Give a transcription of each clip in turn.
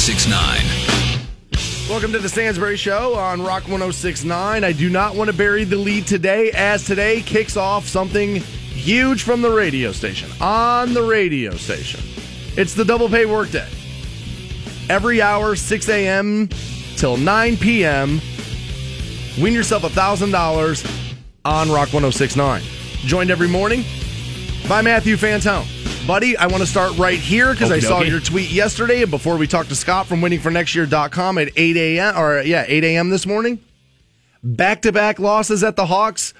1069. Welcome to the Stansbury Show on Rock 1069. I do not want to bury the lead today, as today kicks off something huge from the radio station. On the radio station, it's the double pay workday. Every hour, 6 a.m. till 9 p.m. Win yourself $1,000 on Rock 1069. Joined every morning by Matthew Fantone. Buddy, I want to start right here because I saw your tweet yesterday and before we talk to Scott from waitingfornextyear.com at 8 a.m. or yeah, 8 a.m. this morning. Back to back losses at the Hawks.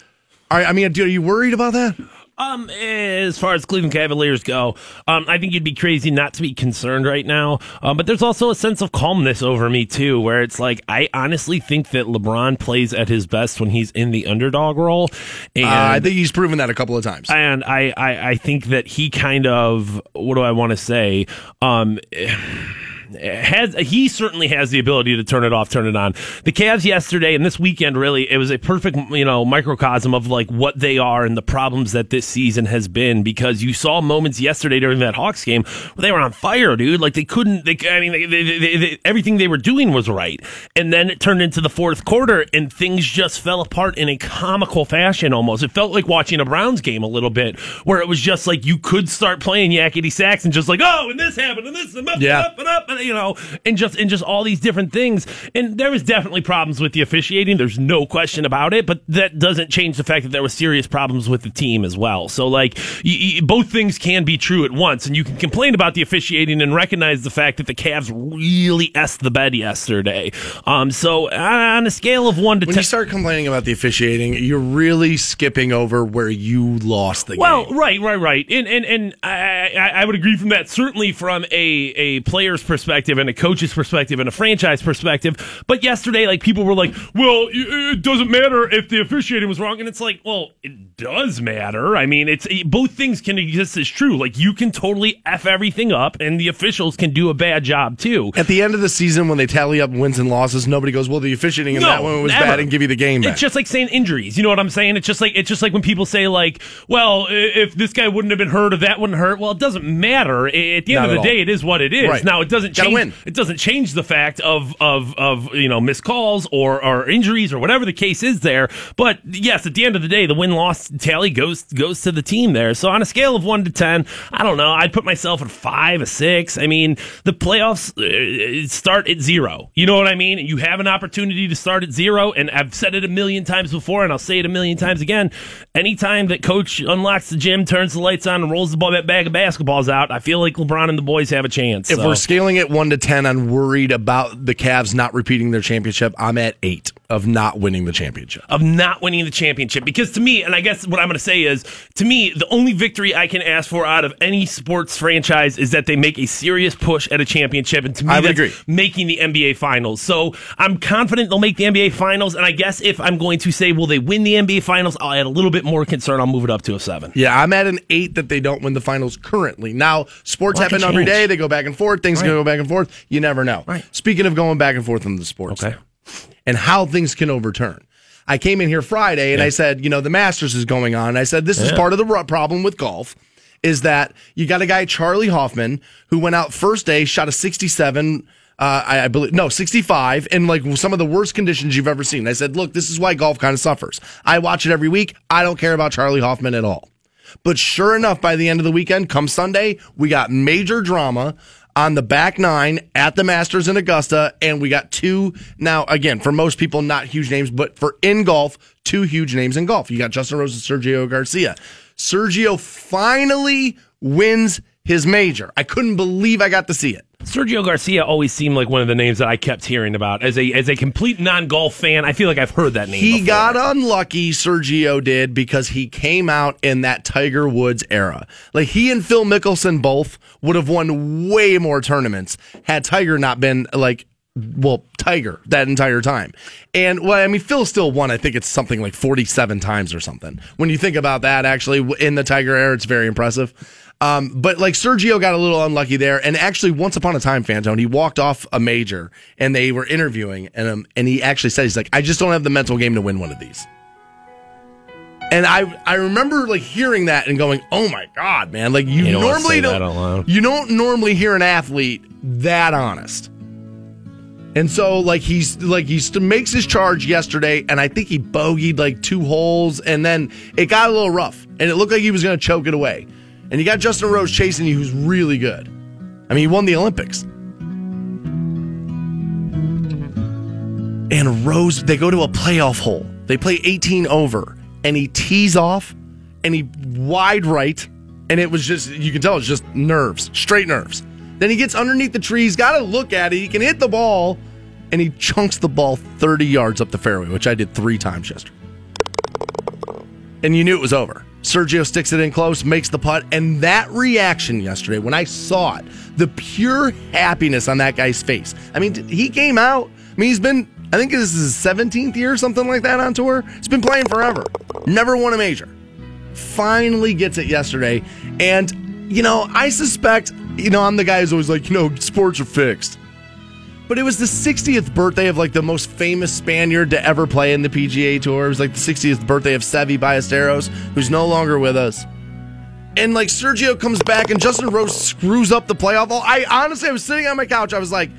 Are, I mean, dude, are you worried about that? Um, as far as Cleveland Cavaliers go, um, I think you'd be crazy not to be concerned right now. Um, but there's also a sense of calmness over me too, where it's like I honestly think that LeBron plays at his best when he's in the underdog role, and Uh, I think he's proven that a couple of times. and I, I, I think that he kind of what do I want to say? Um, has he certainly has the ability to turn it off, turn it on. The Cavs yesterday and this weekend really it was a perfect you know microcosm of like what they are and the problems that this season has been because you saw moments yesterday during that Hawks game where they were on fire, dude. Like they couldn't. They, I mean, they, they, everything they were doing was right, and then it turned into the fourth quarter and things just fell apart in a comical fashion. Almost, it felt like watching a Browns game a little bit, where it was just like you could start playing yakety sax and just like oh, and this happened and this and up Yeah. and up and up and you know, and just and just all these different things. And there was definitely problems with the officiating. There's no question about it. But that doesn't change the fact that there was serious problems with the team as well. So like, y y both things can be true at once, and you can complain about the officiating and recognize the fact that the Cavs really s the bed yesterday. Um, so on a scale of one to when ten. you start complaining about the officiating, you're really skipping over where you lost the Well, game. Well, right, right, right, and and and I, I I would agree from that. Certainly from a a player's perspective and a coach's perspective and a franchise perspective. But yesterday, like people were like, "Well, it it doesn't matter if the officiating was wrong," and it's like, well, it does matter. I mean, it's both things can exist as true. Like you can totally f everything up, and the officials can do a bad job too. At the end of the season, when they tally up wins and losses, nobody goes, "Well, the officiating in No, that one was never. bad," and give you the game back. It's just like saying injuries. You know what I'm saying? It's just like it's just like when people say like, well, if this guy wouldn't have been hurt or that wouldn't hurt. Well, it doesn't matter. At the end Not of the day, it is what it is. Right. Now it doesn't change. win. It doesn't change the fact of of of you know missed calls or or injuries or whatever the case is there. But yes, at the end of the day, the win loss tally goes goes to the team there. So on a scale of one to ten, I don't know. I'd put myself at five, a six. I mean, the playoffs uh, start at zero. You know what I mean? You have an opportunity to start at zero, and I've said it a million times before, and I'll say it a million times again. Anytime that coach unlocks the gym, turns the lights on, and rolls the ball, that bag of basketballs out, I feel like LeBron and the boys have a chance. if So- we're scaling it one to ten, I'm worried about the Cavs not repeating their championship. I'm at eight of not winning the championship. of not winning the championship. Because to me, and I guess what I'm going to say is, to me, the only victory I can ask for out of any sports franchise is that they make a serious push at a championship. And to me, I would agree. making the NBA Finals. So I'm confident they'll make the NBA Finals. And I guess if I'm going to say, will they win the NBA Finals, I'll add a little bit more concern. I'll move it up to a seven. Yeah, I'm at an eight that they don't win the finals currently. Now, sports happen every day. They go back and forth. Things Right. can go back and forth. You never know. Right. Speaking of going back and forth in the sports, Okay. and how things can overturn. I came in here Friday and I said, you know, the Masters is going on. And I said, this is part of the problem with golf is that you got a guy, Charley Hoffman, who went out first day, shot a 67. Uh, I, I believe no 65 in like some of the worst conditions you've ever seen. I said, look, this is why golf kind of suffers. I watch it every week. I don't care about Charley Hoffman at all. But sure enough, by the end of the weekend, come Sunday, we got major drama on the back nine at the Masters in Augusta, and we got two now again for most people not huge names, but for in golf, two huge names in golf. You got Justin Rose and Sergio Garcia. Sergio finally wins his major. I couldn't believe I got to see it. Sergio Garcia always seemed like one of the names that I kept hearing about as a as a complete non golf fan. I feel like I've heard that name. He before. got unlucky, Sergio did, because he came out in that Tiger Woods era. Like he and Phil Mickelson both would have won way more tournaments had Tiger not been like well, Tiger that entire time. And well, I mean, Phil still won. I think it's something like 47 times or something. When you think about that, actually, in the Tiger era, it's very impressive. Um, but like Sergio got a little unlucky there. And actually, once upon a time, Fantone, he walked off a major and they were interviewing and, um, and he actually said, he's like, I just don't have the mental game to win one of these. And I I remember like hearing that and going, "Oh my god, man! Like you, You don't wanna normally say don't that out loud. you don't normally hear an athlete that honest." And so, like he's like he st- makes his charge yesterday, and I think he bogeyed like two holes, and then it got a little rough, and it looked like he was going to choke it away. And you got Justin Rose chasing you, who's really good. I mean, he won the Olympics. And Rose, they go to a playoff hole. They play 18 over, and he tees off, and he wide right, and it was just you can tell it's just nerves, straight nerves. Then he gets underneath the trees, got to look at it. He can hit the ball, and he chunks the ball 30 yards up the fairway, which I did three times yesterday. And you knew it was over. Sergio sticks it in close, makes the putt, and that reaction yesterday when I saw it, the pure happiness on that guy's face. I mean, he came out. I mean, he's been, I think this is his 17th year, or something like that on tour. He's been playing forever. Never won a major. Finally gets it yesterday. And, you know, I suspect you know, I'm the guy who's always like, you know, sports are fixed. But it was the 60th birthday of like the most famous Spaniard to ever play in the PGA Tour. It was like the 60th birthday of Seve Ballesteros, who's no longer with us. And like Sergio comes back and Justin Rose screws up the playoff. I honestly, I was sitting on my couch. I was like,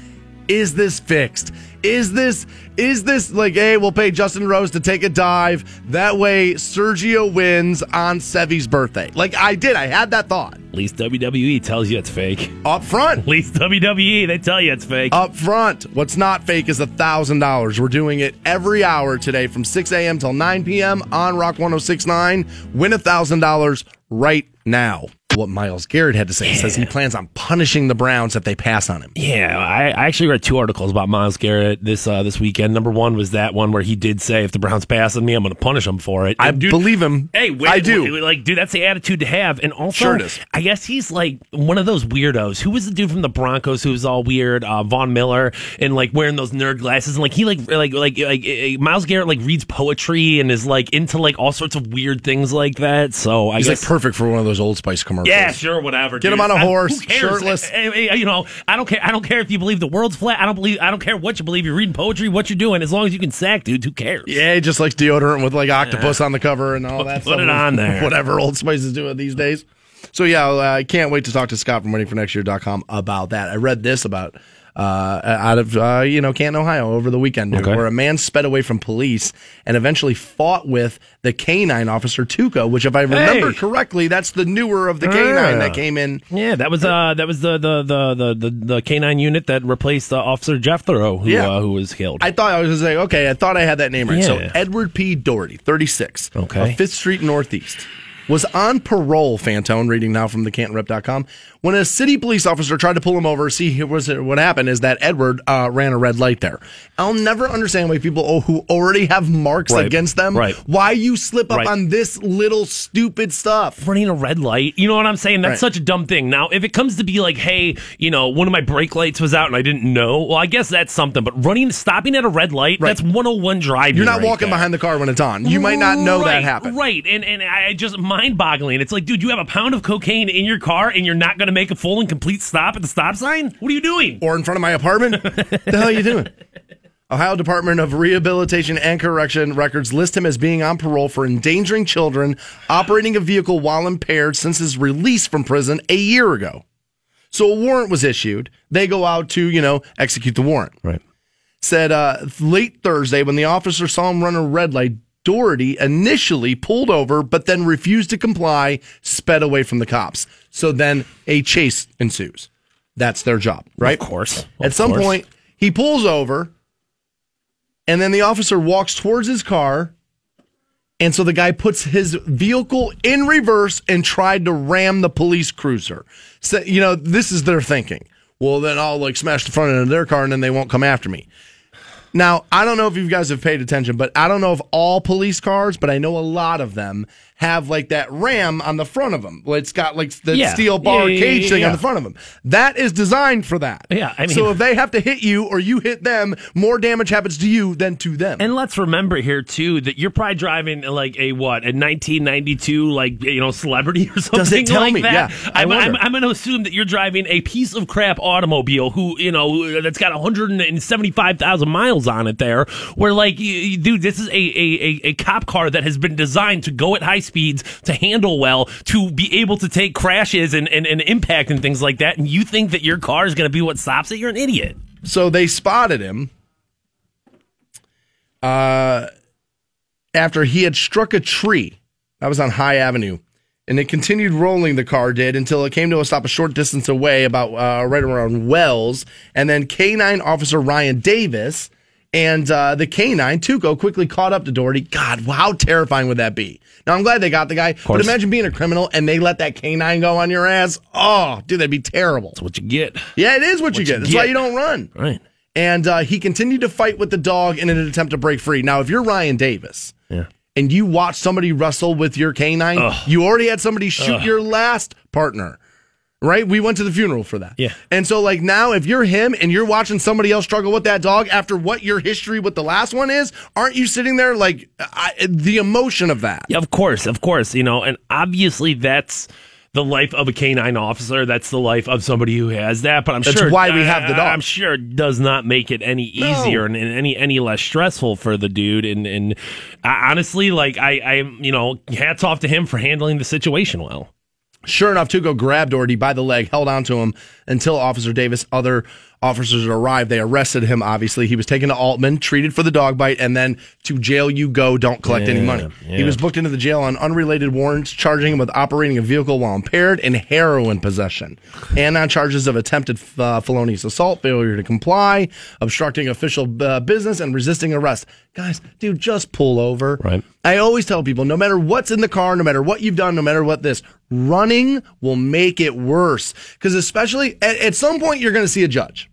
is this fixed? Is this is this like, hey, we'll pay Justin Rose to take a dive. That way Sergio wins on Seve's birthday. Like I did, I had that thought. At least WWE tells you it's fake. Up front. At least WWE, they tell you it's fake. Up front. What's not fake is a thousand dollars. We're doing it every hour today from 6 a.m. till 9 p.m. on Rock 1069. Win a thousand dollars right now what Myles Garrett had to say. He says he plans on punishing the Browns if they pass on him. Yeah, I, I actually read two articles about Myles Garrett this uh, this weekend. Number one was that one where he did say, "If the Browns pass on me, I'm going to punish them for it." And I dude, believe him. Hey, wait, I do. Wait, like, dude, that's the attitude to have. And also, sure I guess he's like one of those weirdos. Who was the dude from the Broncos who was all weird? Uh, Von Miller and like wearing those nerd glasses and like he like like like like, like Myles Garrett like reads poetry and is like into like all sorts of weird things like that. So I he's guess, like perfect for one of those Old Spice commercials. Yeah, sure, whatever. Get dude. him on a horse, shirtless. you know, I don't care. I don't care if you believe the world's flat. I don't believe. I don't care what you believe. You're reading poetry, what you're doing, as long as you can sack, dude. Who cares? Yeah, he just likes deodorant with like octopus yeah. on the cover and all that. Put it on there. Whatever Old Spice is doing these days. So yeah, I can't wait to talk to Scott from waitingfornextyear.com about that. I read this about uh, out of uh, you know Canton, Ohio, over the weekend, okay. where a man sped away from police and eventually fought with the canine officer Tuco, which, if I remember hey. correctly, that's the newer of the canine that came in. Yeah, that was uh, that was the the the the, the, canine unit that replaced uh, Officer Jethro, who yeah. uh, who was killed. I thought I was going to say, okay, I thought I had that name right. Yeah. So Edward P. Doherty, thirty six, okay, Fifth Street Northeast was on parole, Fantone, reading now from the CantonRep.com, when a city police officer tried to pull him over. See, was what happened is that Edward uh, ran a red light there. I'll never understand why people who already have marks right. against them, right. why you slip up right. on this little stupid stuff. Running a red light, you know what I'm saying? That's such a dumb thing. Now, if it comes to be like, hey, you know, one of my brake lights was out and I didn't know, well, I guess that's something. But running, stopping at a red light, that's 101 driving. You're not walking there. behind the car when it's on. You might not know that happened. Right, and and I just mind boggling. It's like, dude, you have a pound of cocaine in your car and you're not going to make a full and complete stop at the stop sign? What are you doing? Or in front of my apartment? the hell are you doing? Ohio Department of Rehabilitation and Correction records list him as being on parole for endangering children, operating a vehicle while impaired since his release from prison a year ago. So a warrant was issued. They go out to, you know, execute the warrant. Right. Said uh, late Thursday when the officer saw him run a red light, Doherty initially pulled over, but then refused to comply, sped away from the cops. So then a chase ensues. That's their job, right? Of course. Of At some course. point, he pulls over, and then the officer walks towards his car. And so the guy puts his vehicle in reverse and tried to ram the police cruiser. So, you know, this is their thinking. Well, then I'll like smash the front end of their car and then they won't come after me. Now, I don't know if you guys have paid attention, but I don't know if all police cars, but I know a lot of them have like that ram on the front of them. It's got like the Yeah. steel bar Yeah, cage thing on the front of them. That is designed for that. Yeah, I mean- so if they have to hit you or you hit them, more damage happens to you than to them. And let's remember here too that you're probably driving like a what a 1992 like you know celebrity or something Does it tell like me? that. Yeah, I I'm, I'm. I'm going to assume that you're driving a piece of crap automobile who you know that's got 175,000 miles on it there. Where like, dude, this is a, a a a cop car that has been designed to go at high speeds to handle well to be able to take crashes and and, and impact and things like that. And you think that your car is going to be what stops it? You're an idiot. So they spotted him uh, after he had struck a tree. That was on High Avenue. And it continued rolling, the car did, until it came to a stop a short distance away, about uh, right around Wells. And then K9 officer Ryan Davis and uh, the K9, Tuco, quickly caught up to Doherty. God, how terrifying would that be? Now, I'm glad they got the guy, but imagine being a criminal and they let that K9 go on your ass. Oh, dude, that'd be terrible. That's what you get. Yeah, it is what, you you get. That's get. why you don't run. Right. And uh, he continued to fight with the dog in an attempt to break free. Now, if you're Ryan Davis Yeah. and you watch somebody wrestle with your canine, Ugh. you already had somebody shoot your last partner. Right? We went to the funeral for that. Yeah. And so, like, now if you're him and you're watching somebody else struggle with that dog after what your history with the last one is, aren't you sitting there like I, the emotion of that? Yeah, of course, of course. You know, and obviously that's the life of a canine officer. That's the life of somebody who has that. But I'm That's sure why we have the dog. I'm sure it does not make it any easier and, and any any less stressful for the dude. And and uh, honestly, like I, I, you know, hats off to him for handling the situation well. Sure enough, Tuco grabbed Doherty by the leg, held onto him until Officer Davis, other officers arrived. They arrested him, obviously. He was taken to Aultman, treated for the dog bite, and then to jail you go, don't collect any Yeah, money. He was booked into the jail on unrelated warrants, charging him with operating a vehicle while impaired and heroin possession, and on charges of attempted uh, felonious assault, failure to comply, obstructing official uh, business, and resisting arrest. Guys, dude, just pull over. Right. I always tell people no matter what's in the car, no matter what you've done, no matter what this, running will make it worse. Because especially at, at some point, you're going to see a judge.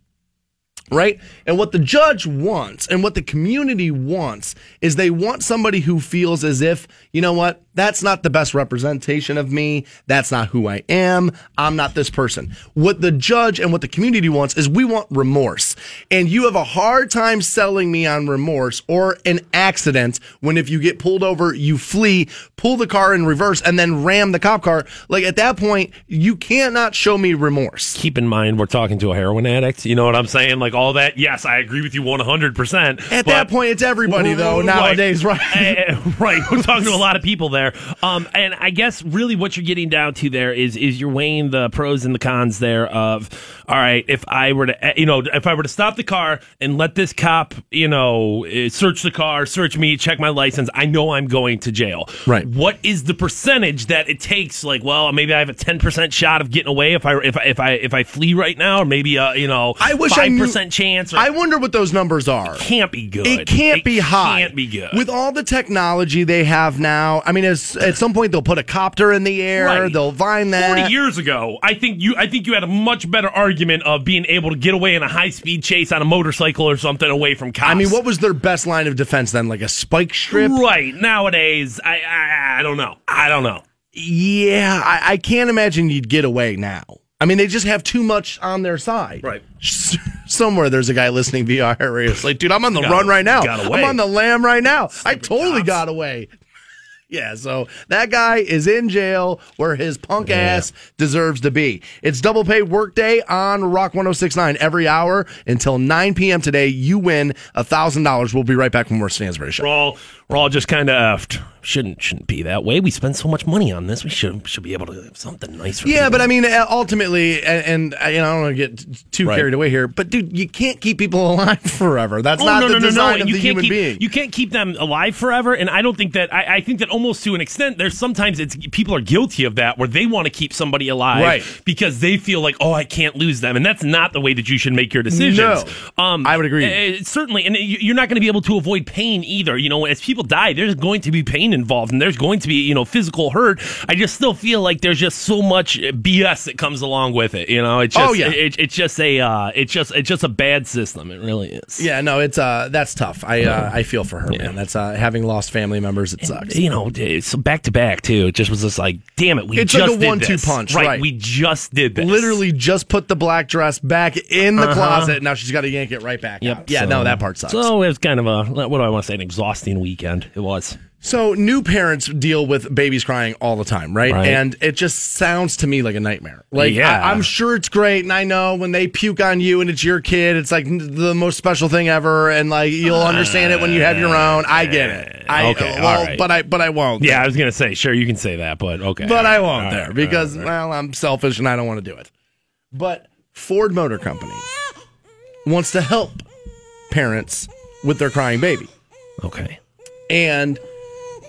Right? And what the judge wants and what the community wants is they want somebody who feels as if, you know what, that's not the best representation of me. That's not who I am. I'm not this person. What the judge and what the community wants is we want remorse. And you have a hard time selling me on remorse or an accident when if you get pulled over, you flee, pull the car in reverse, and then ram the cop car. Like at that point, you cannot show me remorse. Keep in mind, we're talking to a heroin addict. You know what I'm saying? Like all that. Yes, I agree with you 100. percent At that point, it's everybody though nowadays, right? Eh, right. We're talking to a lot of people there. Um, and I guess really what you're getting down to there is is you're weighing the pros and the cons there of all right, if I were to eh, you know, if I were to stop the car and let this cop, you know, eh, search the car, search me, check my license, I know I'm going to jail. Right. What is the percentage that it takes like, well, maybe I have a 10% shot of getting away if I if I if I if I flee right now or maybe uh, you know, I wish I 5% chance or I wonder what those numbers are. It can't be good. It can't be high. Can't be good. With all the technology they have now, I mean, as, at some point they'll put a copter in the air, Right. they'll vine that. Forty years ago, I think you I think you had a much better argument of being able to get away in a high speed chase on a motorcycle or something away from cops. I mean, what was their best line of defense then? Like a spike strip? Right nowadays, I, I I don't know. I don't know. Yeah, I, I can't imagine you'd get away now. I mean, they just have too much on their side. Right. Somewhere there's a guy listening via radio. It's like, dude, I'm on the Got- run right now. got away. I'm on the lam right now. I totally cops. got away. Yeah, so that guy is in jail where his punk ass deserves to be. It's double pay workday on Rock 1069 every hour until 9 p.m. today. You win $1,000. We'll be right back from more Stansbury Show. We're all we're all just kind of effed. shouldn't shouldn't be that way. We spend so much money on this. We should should be able to have something nice. For Yeah, people. but I mean, uh, ultimately, and, and uh, you know, I don't want to get too Right. carried away here, but dude, you can't keep people alive forever. That's Oh, not no, the no, no, design no. of You the can't human keep, being. You can't keep them alive forever. And I don't think that, I, I think that almost to an extent, there's sometimes it's people are guilty of that where they want to keep somebody alive Right. because they feel like, oh, I can't lose them. And that's not the way that you should make your decisions. No. Um, I would agree. uh, certainly. And you're not going to be able to avoid pain either. You know, as people die, there's going to be pain involved and there's going to be, you know, physical hurt. I just still feel like there's just so much BS that comes along with it. You know, it's just, Oh, yeah. it, it's just a, uh, it's just, it's just a bad system. It really is. yeah, no, it's uh, that's tough. I uh, I feel for her, man. That's uh, having lost family members. It sucks. you know, it's back to back too. It just was just like, damn it, we It's like just a did one-two punch, right, right. We just did this. Literally just put the black dress back in the closet. Now she's got to yank it right back Uh-huh. Yep. out. Yeah, So- no, that part sucks. So it was kind of a what do I want to say? An exhausting weekend. It was. So new parents deal with babies crying all the time, right? Right. And it just sounds to me like a nightmare. Like Yeah. I, am sure it's great, and I know when they puke on you and it's your kid, it's like the most special thing ever, and like you'll understand it when you have your own. I get it. Uh, I, Okay, uh, well, all right. but I but I won't. Yeah, I was gonna say, sure, you can say that, but okay. but I won't All there right, because well, I'm selfish and I don't want to do it. But Ford Motor Company wants to help parents with their crying baby. Okay. And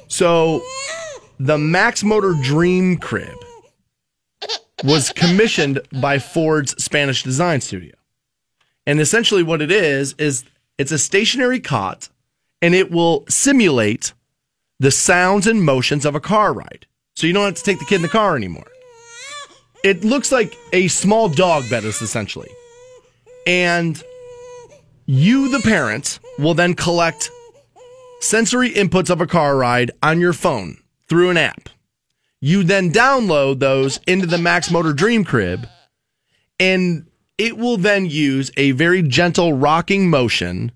so the Max Motor Dream Crib was commissioned by Ford's Spanish design studio. And essentially what it is is it's a stationary cot and it will simulate the sounds and motions of a car ride. So you don't have to take the kid in the car anymore. It looks like a small dog bed is essentially. And you the parent will then collect sensory inputs of a car ride on your phone through an app. You then download those into the Max Motor Dream Crib, and it will then use a very gentle rocking motion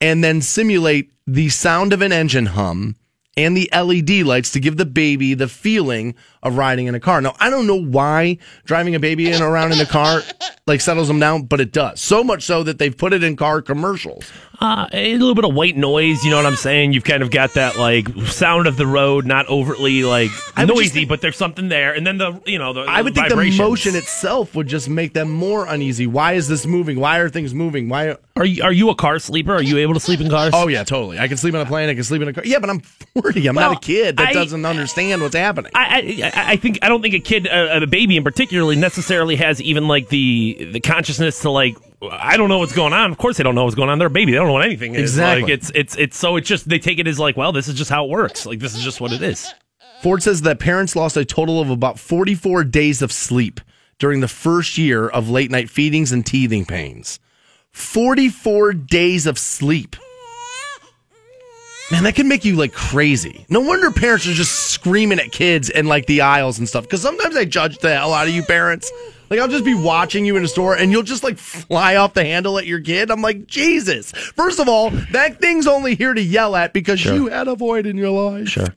and then simulate the sound of an engine hum and the LED lights to give the baby the feeling of riding in a car. Now, I don't know why driving a baby in around in the car like settles them down, but it does. So much so that they've put it in car commercials. Uh, a little bit of white noise, you know what I'm saying? You've kind of got that like sound of the road, not overtly like I would just noisy, think- but there's something there. And then the you know the, I would think the motion itself would just make them more uneasy. Why is this moving? Why are things moving? Why? Are you are you a car sleeper? Are you able to sleep in cars? Oh yeah, totally. I can sleep on a plane. I can sleep in a car. Yeah, but I'm 40. I'm not a kid that I- doesn't understand what's happening. I, I I think I don't think a kid a, a baby in particularly necessarily has even like the the consciousness to like I don't know what's going on. Of course they don't know what's going on. They're a baby. They don't know what anything is. Exactly. Like it's it's it's so it's just they take it as like well this is just how it works. Like this is just what it is. Ford says that parents lost a total of about 44 days of sleep during the first year of late night feedings and teething pains. 44 days of sleep. Man, that can make you like crazy. No wonder parents are just screaming at kids in like the aisles and stuff. Because sometimes I judge the hell out of you parents. Like I'll just be watching you in a store and you'll just like fly off the handle at your kid. I'm like, Jesus. First of all, that thing's only here to yell at because you had a void in your life. Sure.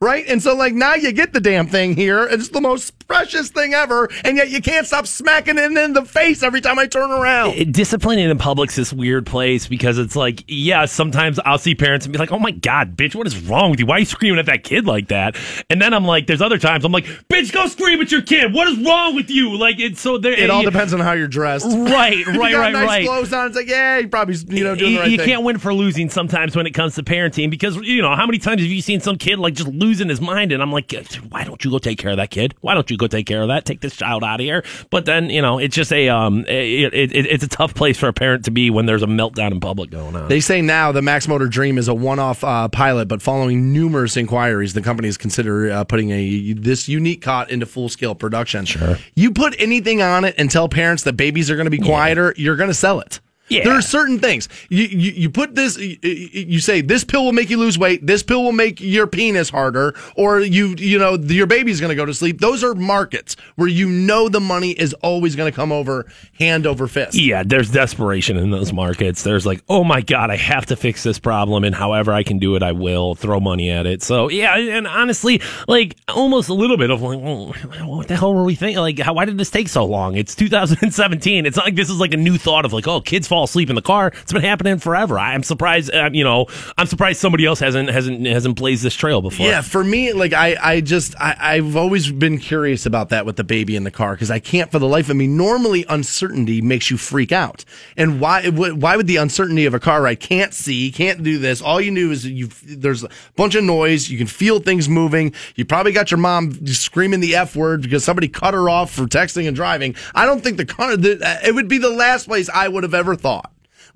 Right? And so like now you get the damn thing here. It's the most precious thing ever, and yet you can't stop smacking it in the face every time I turn around. disciplining in public's this weird place because it's like, yeah, sometimes I'll see parents and be like, oh my God, bitch, what is wrong with you? Why are you screaming at that kid like that? And then I'm like, there's other times I'm like, bitch, go scream at your kid. What is wrong with you? Like, it's so there. It all depends on how you're dressed. Right, right, right, nice right. clothes on. It's like, yeah, you probably you know doing you, the right you thing. can't win for losing sometimes when it comes to parenting because you know how many times have you seen some kid like just losing his mind and I'm like why don't you go take care of that kid why don't you go take care of that take this child out of here but then you know it's just a um it, it, it- it's a tough place for a parent to be when there's a meltdown in public going on They say now the Max Motor Dream is a one-off uh, pilot, but following numerous inquiries, the company is consider uh, putting a this unique cot into full-scale production. Sure. You put anything on it and tell parents that babies are going to be quieter, you're going to sell it. Yeah. There are certain things. You, you you put this. You, you say this pill will make you lose weight. This pill will make your penis harder, or you you know your baby's going to go to sleep. Those are markets where you know the money is always going to come over hand over fist. Yeah, there's desperation in those markets. There's like, oh my god, I have to fix this problem, and however I can do it, I will throw money at it. So yeah, and honestly, like almost a little bit of like, well, what the hell were we thinking? Like, how, why did this take so long? It's 2017. It's not like this is like a new thought of like, oh, kids fall asleep in the car. It's been happening forever. I'm surprised. Uh, you know, I'm surprised somebody else hasn't hasn't hasn't blazed this trail before. Yeah, for me, like I, I just, I, I've always been curious about that with the baby in the car because I can't, for the life of me. Normally, uncertainty makes you freak out, and why? Why would the uncertainty of a car ride? Can't see, can't do this. All you knew is you. There's a bunch of noise. You can feel things moving. You probably got your mom screaming the f word because somebody cut her off for texting and driving. I don't think the car. The, it would be the last place I would have ever thought.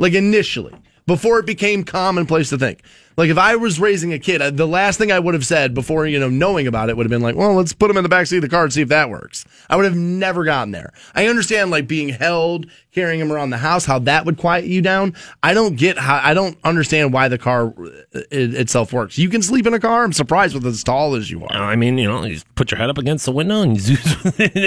Like initially, before it became commonplace to think. Like if I was raising a kid, the last thing I would have said before you know knowing about it would have been like, "Well, let's put him in the backseat of the car and see if that works." I would have never gotten there. I understand like being held, carrying him around the house, how that would quiet you down. I don't get how. I don't understand why the car uh, it, itself works. You can sleep in a car. I'm surprised with as tall as you are. I mean, you know, you just put your head up against the window and you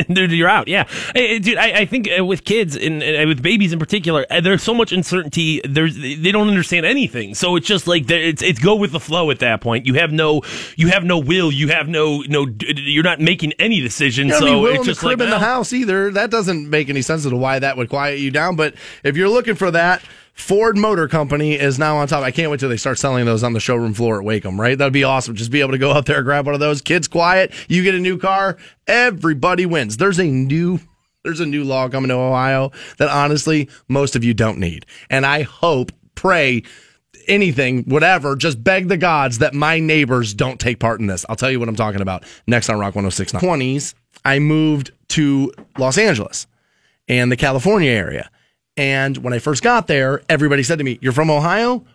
dude, you're out. Yeah, Hey, dude, I, I think uh, with kids and uh, with babies in particular, there's so much uncertainty. There's they don't understand anything, so it's just like it's it's go with the flow at that point. You have no you have no will. You have no no. You're not making any decisions. So it's in the just crib like in the house either. That doesn't make any sense as to why that would quiet you down. But if you're looking for that, Ford Motor Company is now on top. I can't wait till they start selling those on the showroom floor at Wacom. Right? That'd be awesome. Just be able to go out there, and grab one of those. Kids quiet. You get a new car. Everybody wins. There's a new There's a new law coming to Ohio that honestly most of you don't need. And I hope, pray, anything, whatever, just beg the gods that my neighbors don't take part in this. I'll tell you what I'm talking about next on Rock 1069. 20s, I moved to Los Angeles and the California area. And when I first got there, everybody said to me, You're from Ohio?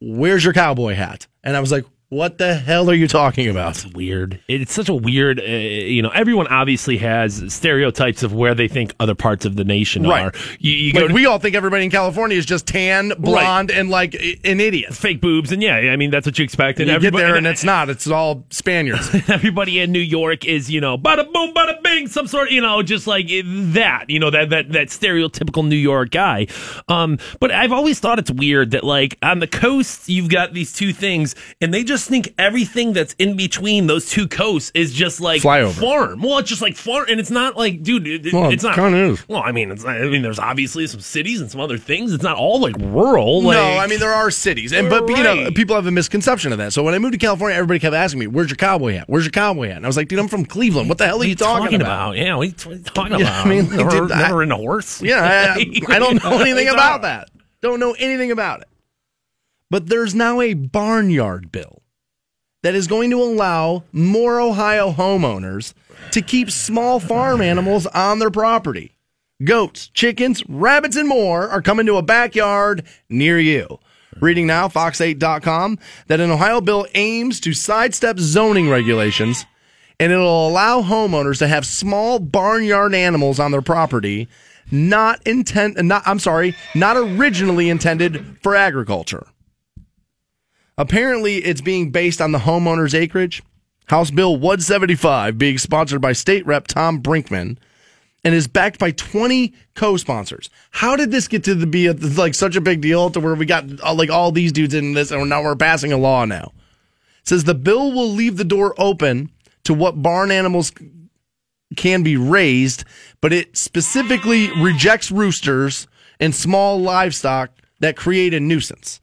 Where's your cowboy hat? And I was like, what the hell are you talking about? It's weird. It's such a weird, uh, you know, everyone obviously has stereotypes of where they think other parts of the nation Right. are. You, you Like, to we all think everybody in California is just tan, blonde, and like an idiot. fake boobs, and yeah, I mean, that's what you expect. And You get there and it's not. It's all Spaniards. everybody in New York is, you know, bada boom, bada bing, some sort, you know, just like that, you know, that that that stereotypical New York guy. Um, but I've always thought it's weird that like on the coast you've got these two things, and they just think everything that's in between those two coasts is just like Flyover. farm. Well, it's just like farm, and it's not like, dude, it, it- Well, it's not. kinda. Well, I mean, it's not, I mean, there's obviously some cities and some other things. It's not all like rural. Like, no, I mean there are cities, and but, but, you know people have a misconception of that. So when I moved to California, everybody kept asking me, "Where's your cowboy hat? Where's your cowboy hat?" And I was like, "Dude, I'm from Cleveland. What the hell are what you talking, about?" Yeah, what are you, what are you talking Yeah, about? I mean, like, never, dude, I- never ridden a horse. Yeah, I, I- I don't know anything about that. Don't know anything about it. But there's now a barnyard bill that is going to allow more Ohio homeowners to keep small farm animals on their property. Goats, chickens, rabbits, and more are coming to a backyard near you. Reading now, fox8.com, that an Ohio bill aims to sidestep zoning regulations and it'll allow homeowners to have small barnyard animals on their property not intent not I'm sorry, not originally intended for agriculture. Apparently, it's being based on the homeowner's acreage. House Bill 175 being sponsored by State Rep Tom Brinkman and is backed by 20 co-sponsors. How did this get to the, be a, like such a big deal to where we got uh, like all these dudes in this and now we're passing a law now? It says the bill will leave the door open to what barn animals can be raised, but it specifically rejects roosters and small livestock that create a nuisance.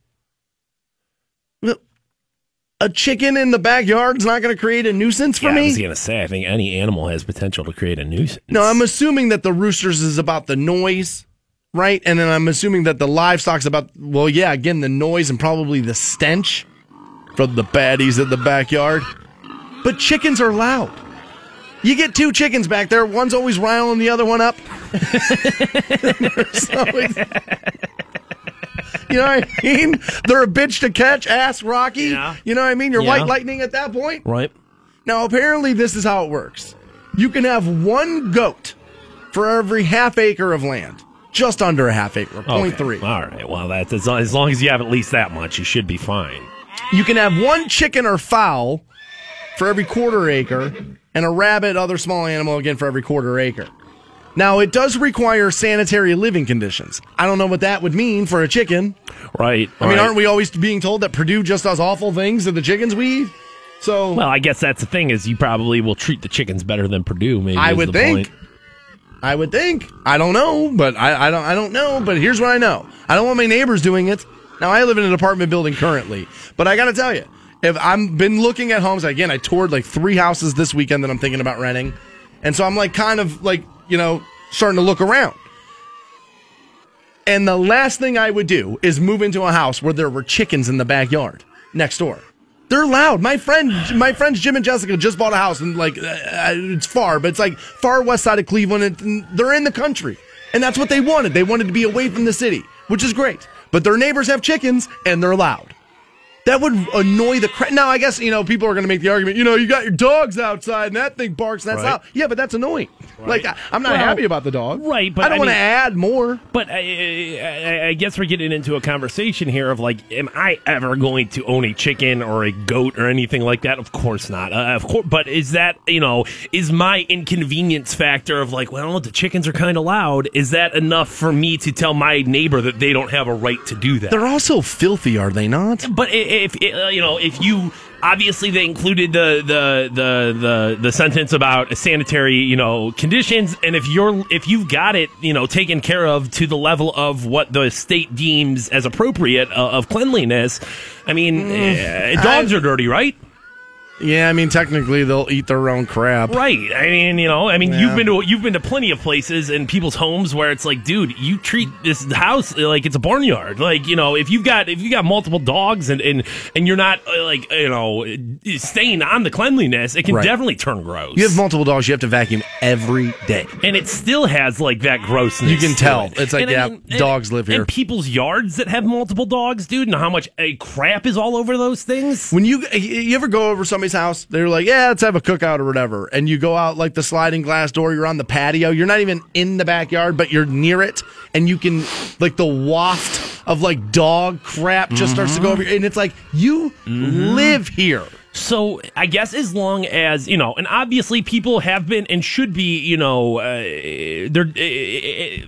A chicken in the backyard is not going to create a nuisance for Yeah, I me. was gonna say, I think any animal has potential to create a nuisance. No, I'm assuming that the roosters is about the noise, right? And then I'm assuming that the livestock's about, well, yeah, again, the noise and probably the stench from the baddies in the backyard. But chickens are loud. You get two chickens back there, one's always riling the other one up. You know what I mean? They're a bitch to catch, ass Rocky. Yeah. You know what I mean? You're Yeah. white lightning at that point. right? Now, apparently, this is how it works. You can have one goat for every half acre of land, just under a half acre, Okay. three. All right. Well, that's as long, as long as you have at least that much, you should be fine. You can have one chicken or fowl for every quarter acre, and a rabbit, other small animal, again for every quarter acre. Now, it does require sanitary living conditions. I don't know what that would mean for a chicken. Right. I mean, right. aren't we always being told that Perdue just does awful things to the chickens we eat? So Well, I guess that's the thing is you probably will treat the chickens better than Perdue. Maybe I would think. point. I would think. I don't know, but I, I don't. I don't know. But here's what I know. I don't want my neighbors doing it. Now I live in an apartment building currently, but I got to tell you, if I'm been looking at homes again, I toured like three houses this weekend that I'm thinking about renting, and so I'm like kind of like you know starting to look around. And the last thing I would do is move into a house where there were chickens in the backyard next door. They're loud. My friend, my friends Jim and Jessica just bought a house and like uh, it's far, but it's like far west side of Cleveland. And they're in the country, and that's what they wanted. They wanted to be away from the city, which is great. But their neighbors have chickens and they're loud. That would annoy the crap. Now, I guess you know people are going to make the argument. You know, you got your dogs outside and that thing barks. And that's Right. loud. Yeah, but that's annoying. Like I, I'm not Well, happy about the dog. right, but I don't want to add more. But I, I, I guess we're getting into a conversation here of like, am I ever going to own a chicken or a goat or anything like that? Of course not. Uh, of course, but is that you know is my inconvenience factor of like, well, the chickens are kind of loud? Is that enough for me to tell my neighbor that they don't have a right to do that? They're also filthy, are they not? But i- if uh, you know, if you obviously they included the the the the the sentence about sanitary, you know, conditions, and if you're if you've got it, you know, taken care of to the level of what the state deems as appropriate uh, of cleanliness, I mean, uh, dogs are dirty, right? Yeah, I mean, technically they'll eat their own crap. Right. I mean, you know, I mean, Yeah. you've been to you've been to plenty of places and people's homes where it's like, dude, you treat this house like it's a barnyard. Like, you know, if you've got if you got multiple dogs and and and you're not uh, like, you know, staying on the cleanliness, it can Right. definitely turn gross. You have multiple dogs, you have to vacuum every day. and it still has like that grossness. You can tell. it. It's like, And- yeah, and- dogs live here. And people's yards that have multiple dogs, dude, and how much uh, crap is all over those things. When you you ever go over house, they're like, "Yeah, let's have a cookout or whatever," and you go out like the sliding glass door. You're on the patio. You're not even in the backyard, but you're near it, and you can like the waft of like dog crap just starts to go over, Mm-hmm. and it's like you live here. So I guess as long as you know, and obviously people have been and should be, you know, uh, they're uh,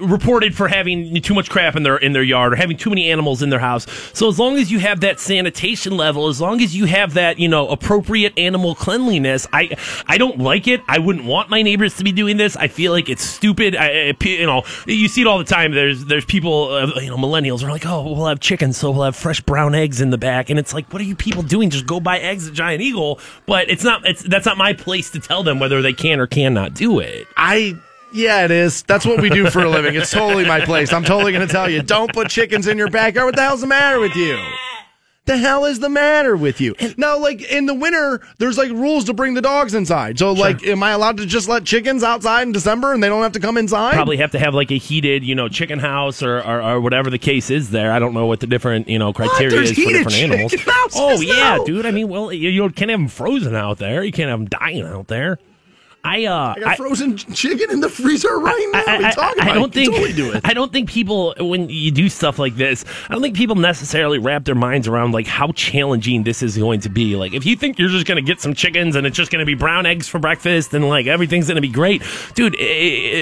reported for having too much crap in their in their yard or having too many animals in their house. So as long as you have that sanitation level, as long as you have that, you know, appropriate animal cleanliness, I I don't like it. I wouldn't want my neighbors to be doing this. I feel like it's stupid. I, I- you know, you see it all the time. There's there's people, uh, you know, millennials are like, oh, we'll have chickens, so we'll have fresh brown eggs in the back, and it's like, what are you people doing? Just go buy eggs at Giant Eagle. But it's not. It's that's not my place to tell them whether they can or cannot do it. I yeah, it is. That's what we do for a living. It's totally my place. I'm totally going to tell you, don't put chickens in your backyard. What the hell's the matter with you? The hell is the matter with you? Now, like in the winter, there's like rules to bring the dogs inside. So, like, am I allowed to just let chickens outside in December and they don't have to come inside? Probably have to have like a heated, you know, chicken house or, or, or whatever the case is. There, I don't know what the different, you know, criteria There's is for heated different animals. chicken houses Oh yeah, now. dude. I mean, well, you, you can't have them frozen out there. You can't have them dying out there. I uh, I got frozen chicken in the freezer right now. are you talking I about? don't think totally do it. I don't think people when you do stuff like this, I don't think people necessarily wrap their minds around like how challenging this is going to be. Like if you think you're just going to get some chickens and it's just going to be brown eggs for breakfast and like everything's going to be great, dude, i i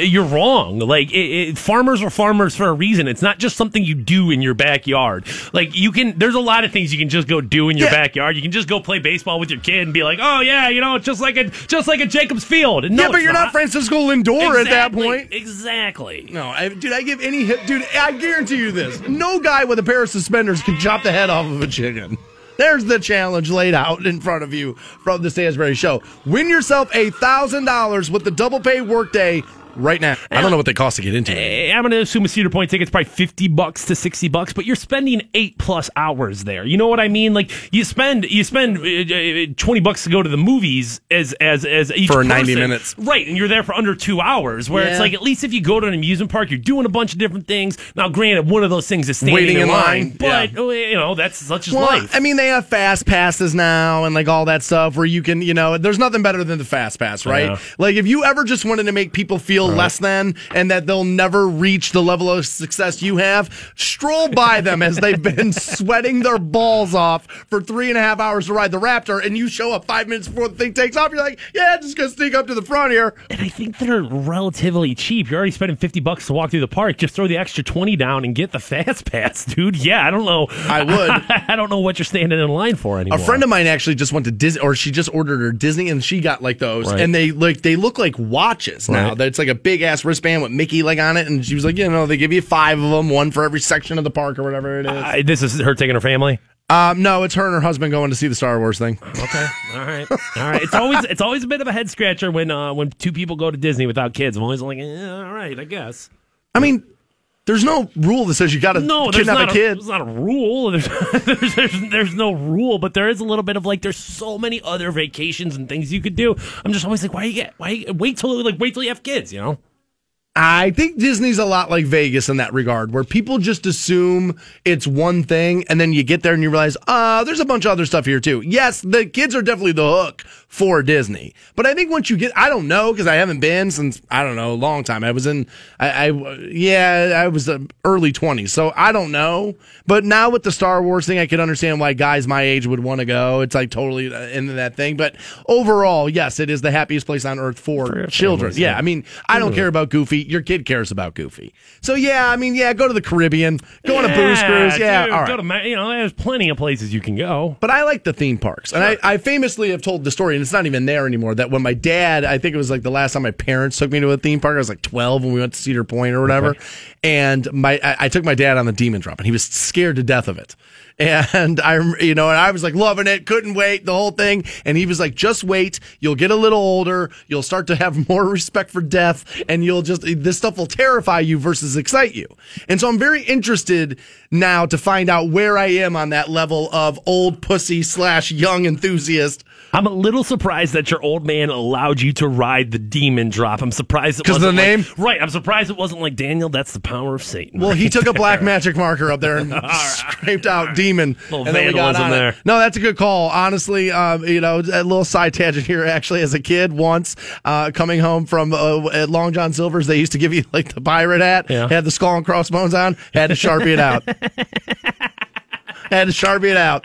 you're wrong. Like i i farmers are farmers for a reason. It's not just something you do in your backyard. Like you can, there's a lot of things you can just go do in your Yeah. backyard. You can just go play baseball with your kid and be like, oh yeah, you know, it's just like a just like a Jacobs Field. And no, yeah, but you're not Francisco Lindor at that point. Exactly. No, I, dude, I give any hit, dude. I guarantee you this: no guy with a pair of suspenders can chop the head off of a chicken. There's the challenge laid out in front of you from the Stansbury Show. Win yourself a thousand dollars with the double pay workday right now. I don't know what they cost to get into it. Eh, I'm going to assume a Cedar Point ticket's probably 50 bucks to 60 bucks, but you're spending eight plus hours there. You know what I mean? Like you spend you spend uh, uh, 20 bucks to go to the movies as as as each For 90 person. minutes. right? And you're there for under two hours. Where it's like at least if you go to an amusement park, you're doing a bunch of different things. Now, granted, one of those things is standing Waiting in line, line, but yeah. uh, you know that's such as Well, life. I mean, they have fast passes now and like all that stuff where you can, you know, there's nothing better than the fast pass, right? Yeah. Like if you ever just wanted to make people feel less than and that they'll never reach the level of success you have, stroll by them as they've been sweating their balls off for three and a half hours to ride the Raptor, and you show up five minutes before the thing takes off. You're like, yeah, just gonna sneak up to the front here. And I think they're relatively cheap. You're already spending 50 bucks to walk through the park. Just throw the extra 20 down and get the fast pass, dude. Yeah, I don't know. I would. I don't know what you're standing in line for anymore. A friend of mine actually just went to Disney, or she just ordered her Disney, and she got like those, Right. and they like they look like watches now. That's like a big ass wristband with Mickey like on it, and she was like, you know, they give you five of them, one for every section of the park or whatever it is. I, this is her taking her family. um, no, it's her and her husband going to see the Star Wars thing. Okay, all right, all right. It's always it's always a bit of a head scratcher when uh, when two people go to Disney without kids. I'm always like, eh, all right, I guess. I mean, there's no rule that says you got to No, kidnap a kid. There's not a rule. There's, there's, there's there's no rule, but there is a little bit of like there's so many other vacations and things you could do. I'm just always like, why you get why you, wait till like wait till you have kids, you know? I think Disney's a lot like Vegas in that regard, where people just assume it's one thing, and then you get there and you realize, uh, there's a bunch of other stuff here too. Yes, the kids are definitely the hook for Disney, but I think once you get, I don't know because I haven't been since I don't know a long time. I was in, I, I yeah, I was uh, early twenties, so I don't know. But now with the Star Wars thing, I can understand why guys my age would want to go. It's like totally uh, into that thing. But overall, yes, it is the happiest place on earth for, your children. families, yeah, yeah. I mean, I don't care about Goofy. Your kid cares about Goofy. So yeah, I mean, yeah, go to the Caribbean, go on a booze cruise. Yeah, dude, all right. go to Ma- you know, there's plenty of places you can go. But I like the theme parks. And I, I famously have told the story, and it's not even there anymore, that when my dad, I think it was like the last time my parents took me to a theme park, I was like 12 when we went to Cedar Point or whatever. And my I, I took my dad on the demon drop, and he was scared to death of it. And I, rem- you know, and I was like loving it, couldn't wait, the whole thing. And he was like, just wait. You'll get a little older. You'll start to have more respect for death, and you'll just, this stuff will terrify you versus excite you. And so I'm very interested now to find out where I am on that level of old pussy slash young enthusiast. I'm a little surprised that your old man allowed you to ride the demon drop. I'm surprised it 'Cause of the wasn't like- name? right. I'm surprised it wasn't like Daniel. That's the power of Satan. Well, he took a black magic marker up there and scraped out demon. Little and then we got vandalism on it. there. No, that's a good call. Honestly, um, you know, a little side tangent here. Actually, as a kid, once uh, coming home from uh, at Long John Silver's, they used to give you like the pirate hat, Yeah. had the skull and crossbones on, had to sharpie it out. had to sharpie it out.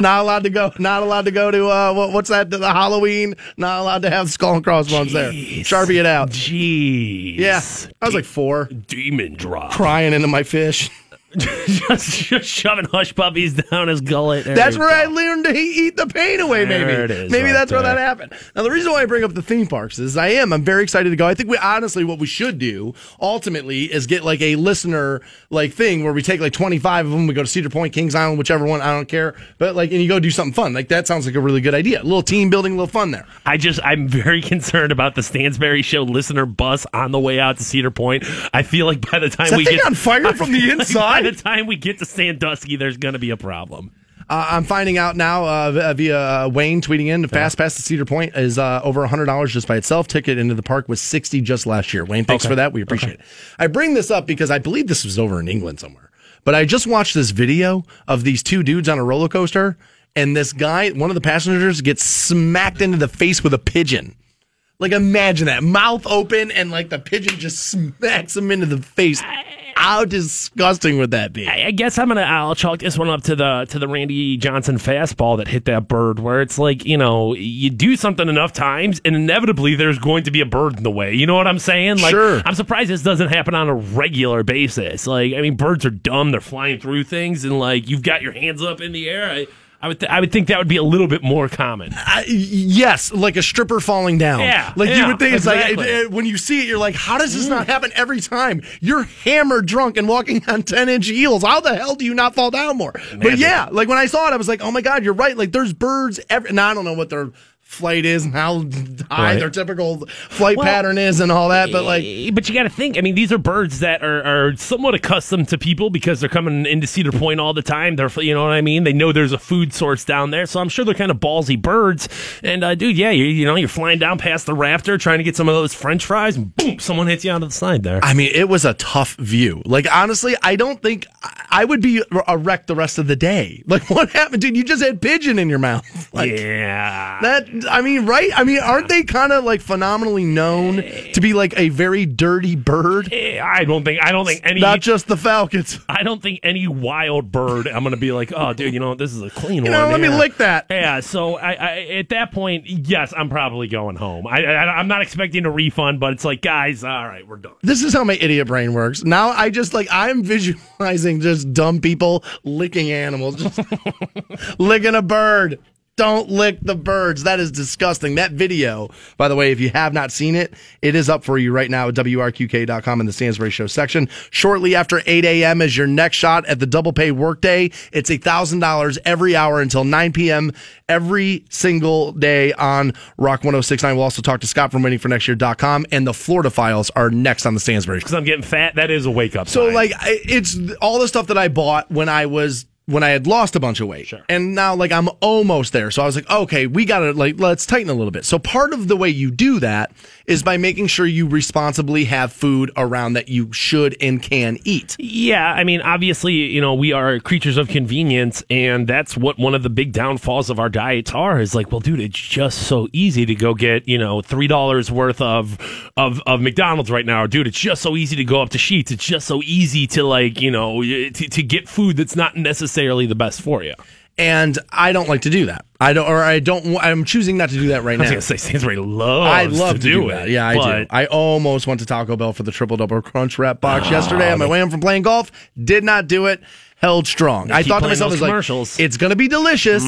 Not allowed to go. Not allowed to go to uh, what, what's that? The Halloween. Not allowed to have skull and crossbones there. Jeez. Sharpie it out. Jeez. Yeah, I was like four, demon drop. crying into my fish. Just, just shoving hush puppies down his gullet. There That's where I learned to eat the pain away. Maybe, There it is, maybe right that's where that happened. Now, the reason why I bring up the theme parks is I am. I'm very excited to go. I think we honestly, what we should do ultimately is get like a listener like thing where we take like 25 of them. We go to Cedar Point, Kings Island, whichever one. I don't care, but like, and you go do something fun. Like that sounds like a really good idea. A little team building, a little fun there. I just, I'm very concerned about the Stansbury Show listener bus on the way out to Cedar Point. I feel like by the time we get on fire from the inside? By the time we get to Sandusky, there's going to be a problem. Uh, I'm finding out now uh, via uh, Wayne tweeting in. The fast pass to Cedar Point is uh, over $100 just by itself. Ticket into the park was 60 just last year. Wayne, thanks for that. We appreciate it. I bring this up because I believe this was over in England somewhere. But I just watched this video of these two dudes on a roller coaster, and this guy, one of the passengers, gets smacked into the face with a pigeon. Like imagine that mouth open and like the pigeon just smacks him into the face. How disgusting would that be? I I guess I'm gonna I'll chalk this one up to the to the Randy Johnson fastball that hit that bird where it's like, you know, you do something enough times and inevitably there's going to be a bird in the way. You know what I'm saying? Like Sure. I'm surprised this doesn't happen on a regular basis. Like I mean birds are dumb, they're flying through things and like you've got your hands up in the air. I I would th- I would think that would be a little bit more common. Yes, like a stripper falling down. Yeah, like you would think it's like it- it- when you see it, you're like, how does this not mm. happen every time? You're hammered drunk and walking on ten inch heels. How the hell do you not fall down more? But yeah, like when I saw it, I was like, oh my god, you're right. Like there's birds. Every now I don't know what their flight is and how high Right. their typical flight Well, pattern is and all that. But like, Eh, but you got to think. I mean, these are birds that are, are somewhat accustomed to people because they're coming into Cedar Point all the time. They're, you know what I mean. They know there's a food source down there, so I'm sure they're kind of ballsy birds. And uh, dude, yeah, you, you know, you're flying down past the rafter trying to get some of those French fries, and boom, someone hits you onto the side there. I mean, it was a tough view. Like, honestly, I don't think I I would be a wreck the rest of the day. Like, what happened, dude? You just had pigeon in your mouth. Like, yeah. That I mean, right? I mean, aren't they kind of like phenomenally known to be like a very dirty bird? Eh, I don't think I don't think any Not just the falcons. I don't think any wild bird I'm gonna be like, oh, dude, you know this is a clean You one. know, let me lick that. Yeah, so I, I at that point, yes, I'm probably going home. I, I I'm not expecting a refund, but it's like, guys, all right, we're done. This is how my idiot brain works. Now I just like I'm visualizing just dumb people licking animals, just licking a bird. Don't lick the birds. That is disgusting. That video, by the way, if you have not seen it, it is up for you right now at WRQK.com in the Stansbury Show section. Shortly after 8 a.m. is your next shot at the double pay workday. It's $1,000 every hour until 9 p.m. every single day on Rock 1069. We'll also talk to Scott from waitingfornextyear.com and the Florida files are next on the Stansbury Show. Because I'm getting fat. That is a wake up. So like it's all the stuff that I bought when I was when I had lost a bunch of weight. Sure. And now like I'm almost there. So I was like, okay, we got to like let's tighten a little bit. So part of the way you do that is by making sure you responsibly have food around that you should and can eat. Yeah, I mean, obviously, you know, we are creatures of convenience, and that's what one of the big downfalls of our diets are. Is like, well, dude, it's just so easy to go get, you know, three dollars worth of of of McDonald's right now, dude. It's just so easy to go up to Sheetz. It's just so easy to like, you know, to, to get food that's not necessarily the best for you. and I don't like to do that. I don't, or I don't. I'm choosing not to do that right now. I was now. gonna say Stansbury loves. I love to, do, it. that. Yeah, I do. I almost went to Taco Bell for the triple double crunch wrap box yesterday on my way home from playing golf. Did not do it. Held strong. I thought to myself, like. Mm-hmm. it's gonna be delicious."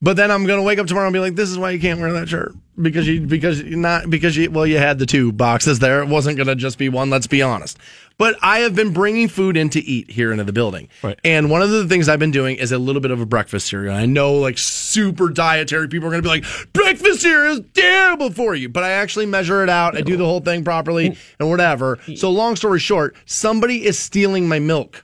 But then I'm gonna wake up tomorrow and be like, "This is why you can't wear that shirt because you because you not because you well you had the two boxes there. It wasn't gonna just be one. Let's be honest." But I have been bringing food in to eat here into the building, Right. and one of the things I've been doing is a little bit of a breakfast cereal. I know like super dietary people are gonna be like, "Breakfast cereal is terrible for you," but I actually measure it out. I do the whole thing properly and whatever. So long story short, somebody is stealing my milk.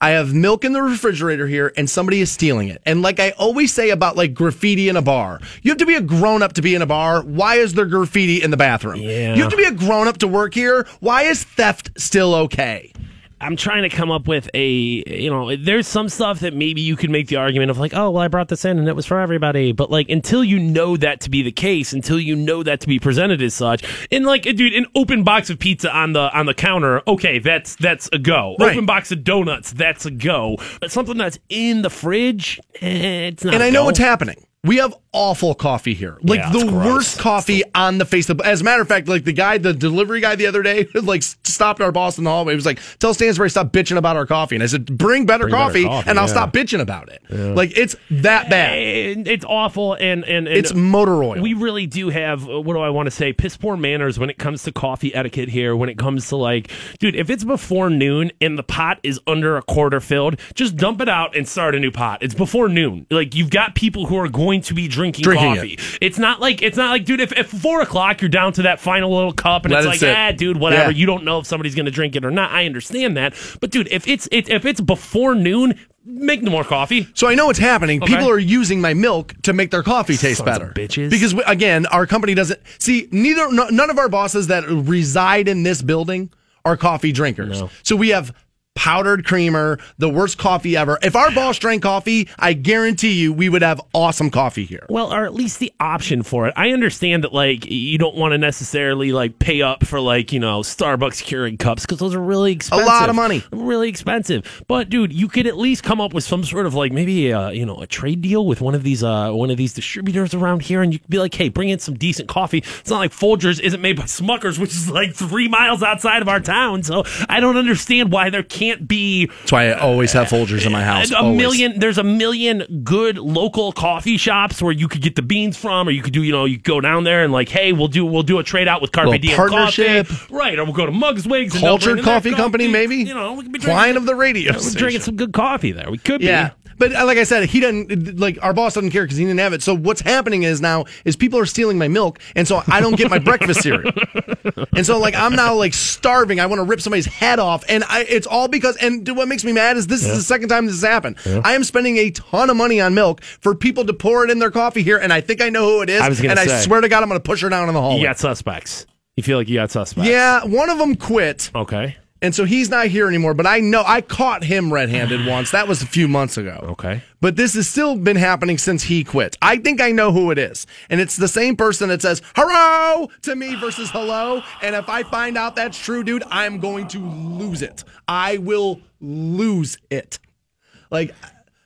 I have milk in the refrigerator here and somebody is stealing it. And like I always say about like graffiti in a bar, you have to be a grown up to be in a bar. Why is there graffiti in the bathroom? Yeah. You have to be a grown up to work here. Why is theft still okay? I'm trying to come up with a, you know, there's some stuff that maybe you could make the argument of like, oh, well, I brought this in and it was for everybody. But like, until you know that to be the case, until you know that to be presented as such, and like, dude, an open box of pizza on the on the counter, okay, that's that's a go. Right. Open box of donuts, that's a go. But something that's in the fridge, eh, it's not. And I I know what's happening. We have awful coffee here. Like Yeah, the gross. worst coffee on the face of As a matter of fact, like the guy, the delivery guy the other day, like stopped our boss in the hallway. He was like, tell Stansbury stop bitching about our coffee. And I said, bring better, Bring better coffee, coffee, and I'll stop bitching about it. Like it's that bad. It's awful, and and, and It's motor oil. We really do have uh, what do I want to say? Piss poor manners when it comes to coffee etiquette here. When it comes to like, dude, if it's before noon and the pot is under a quarter filled, just dump it out and start a new pot. It's before noon. Like you've got people who are going to be drinking, Drinking coffee. It's not like it's not like, dude, if at four o'clock you're down to that final little cup and Let it's it like, sit. ah, dude, whatever. Yeah. You don't know if somebody's going to drink it or not. I understand that, but dude, if it's it, if it's before noon, make no more coffee. So I know what's happening. Okay. People are using my milk to make their coffee taste Sons better. bitches. Because we, again, our company doesn't see neither no, none of our bosses that reside in this building are coffee drinkers. No. So we have powdered creamer, the worst coffee ever. If our boss drank coffee, I guarantee you we would have awesome coffee here. Well, or at least the option for it. I understand that like you don't want to necessarily like pay up for like you know Starbucks Keurig cups because those are really expensive. A lot of money. really expensive. But dude, you could at least come up with some sort of like maybe a you know a trade deal with one of these uh one of these distributors around here, and you could be like, hey, bring in some decent coffee. It's not like Folgers isn't made by Smuckers, which is like three miles outside of our town. So I don't understand why there can't be That's why I always have Folgers in my uh, house. a always. million there's a million good local coffee shops where you could get the beans from or you could do you know you go down there and like hey we'll do we'll do a trade out with Carpe Diem partnership. coffee right or we'll go to Muggswigz Cultured bring in their Coffee Company, maybe? you know we could be Client drinking, of the radio we're drinking some good coffee there we could Yeah. be But uh, like I said, he doesn't like our boss doesn't care because he didn't have it. So what's happening is now is people are stealing my milk, and so I don't get my breakfast cereal. And so like I'm now like starving. I want to rip somebody's head off, and I, it's all because. And dude, what makes me mad is this is the second time this has happened. I am spending a ton of money on milk for people to pour it in their coffee here, and I think I know who it is. I was and I swear to God, I'm going to push her down in the hallway. you got suspects you feel like you got suspects Yeah, one of them quit. okay And so he's not here anymore, but I know I caught him red handed once. That was a few months ago. okay But this has still been happening since he quit. I think I know who it is. And it's the same person that says, hello to me versus hello. And if I find out that's true, dude, I'm going to lose it. I will lose it. Like,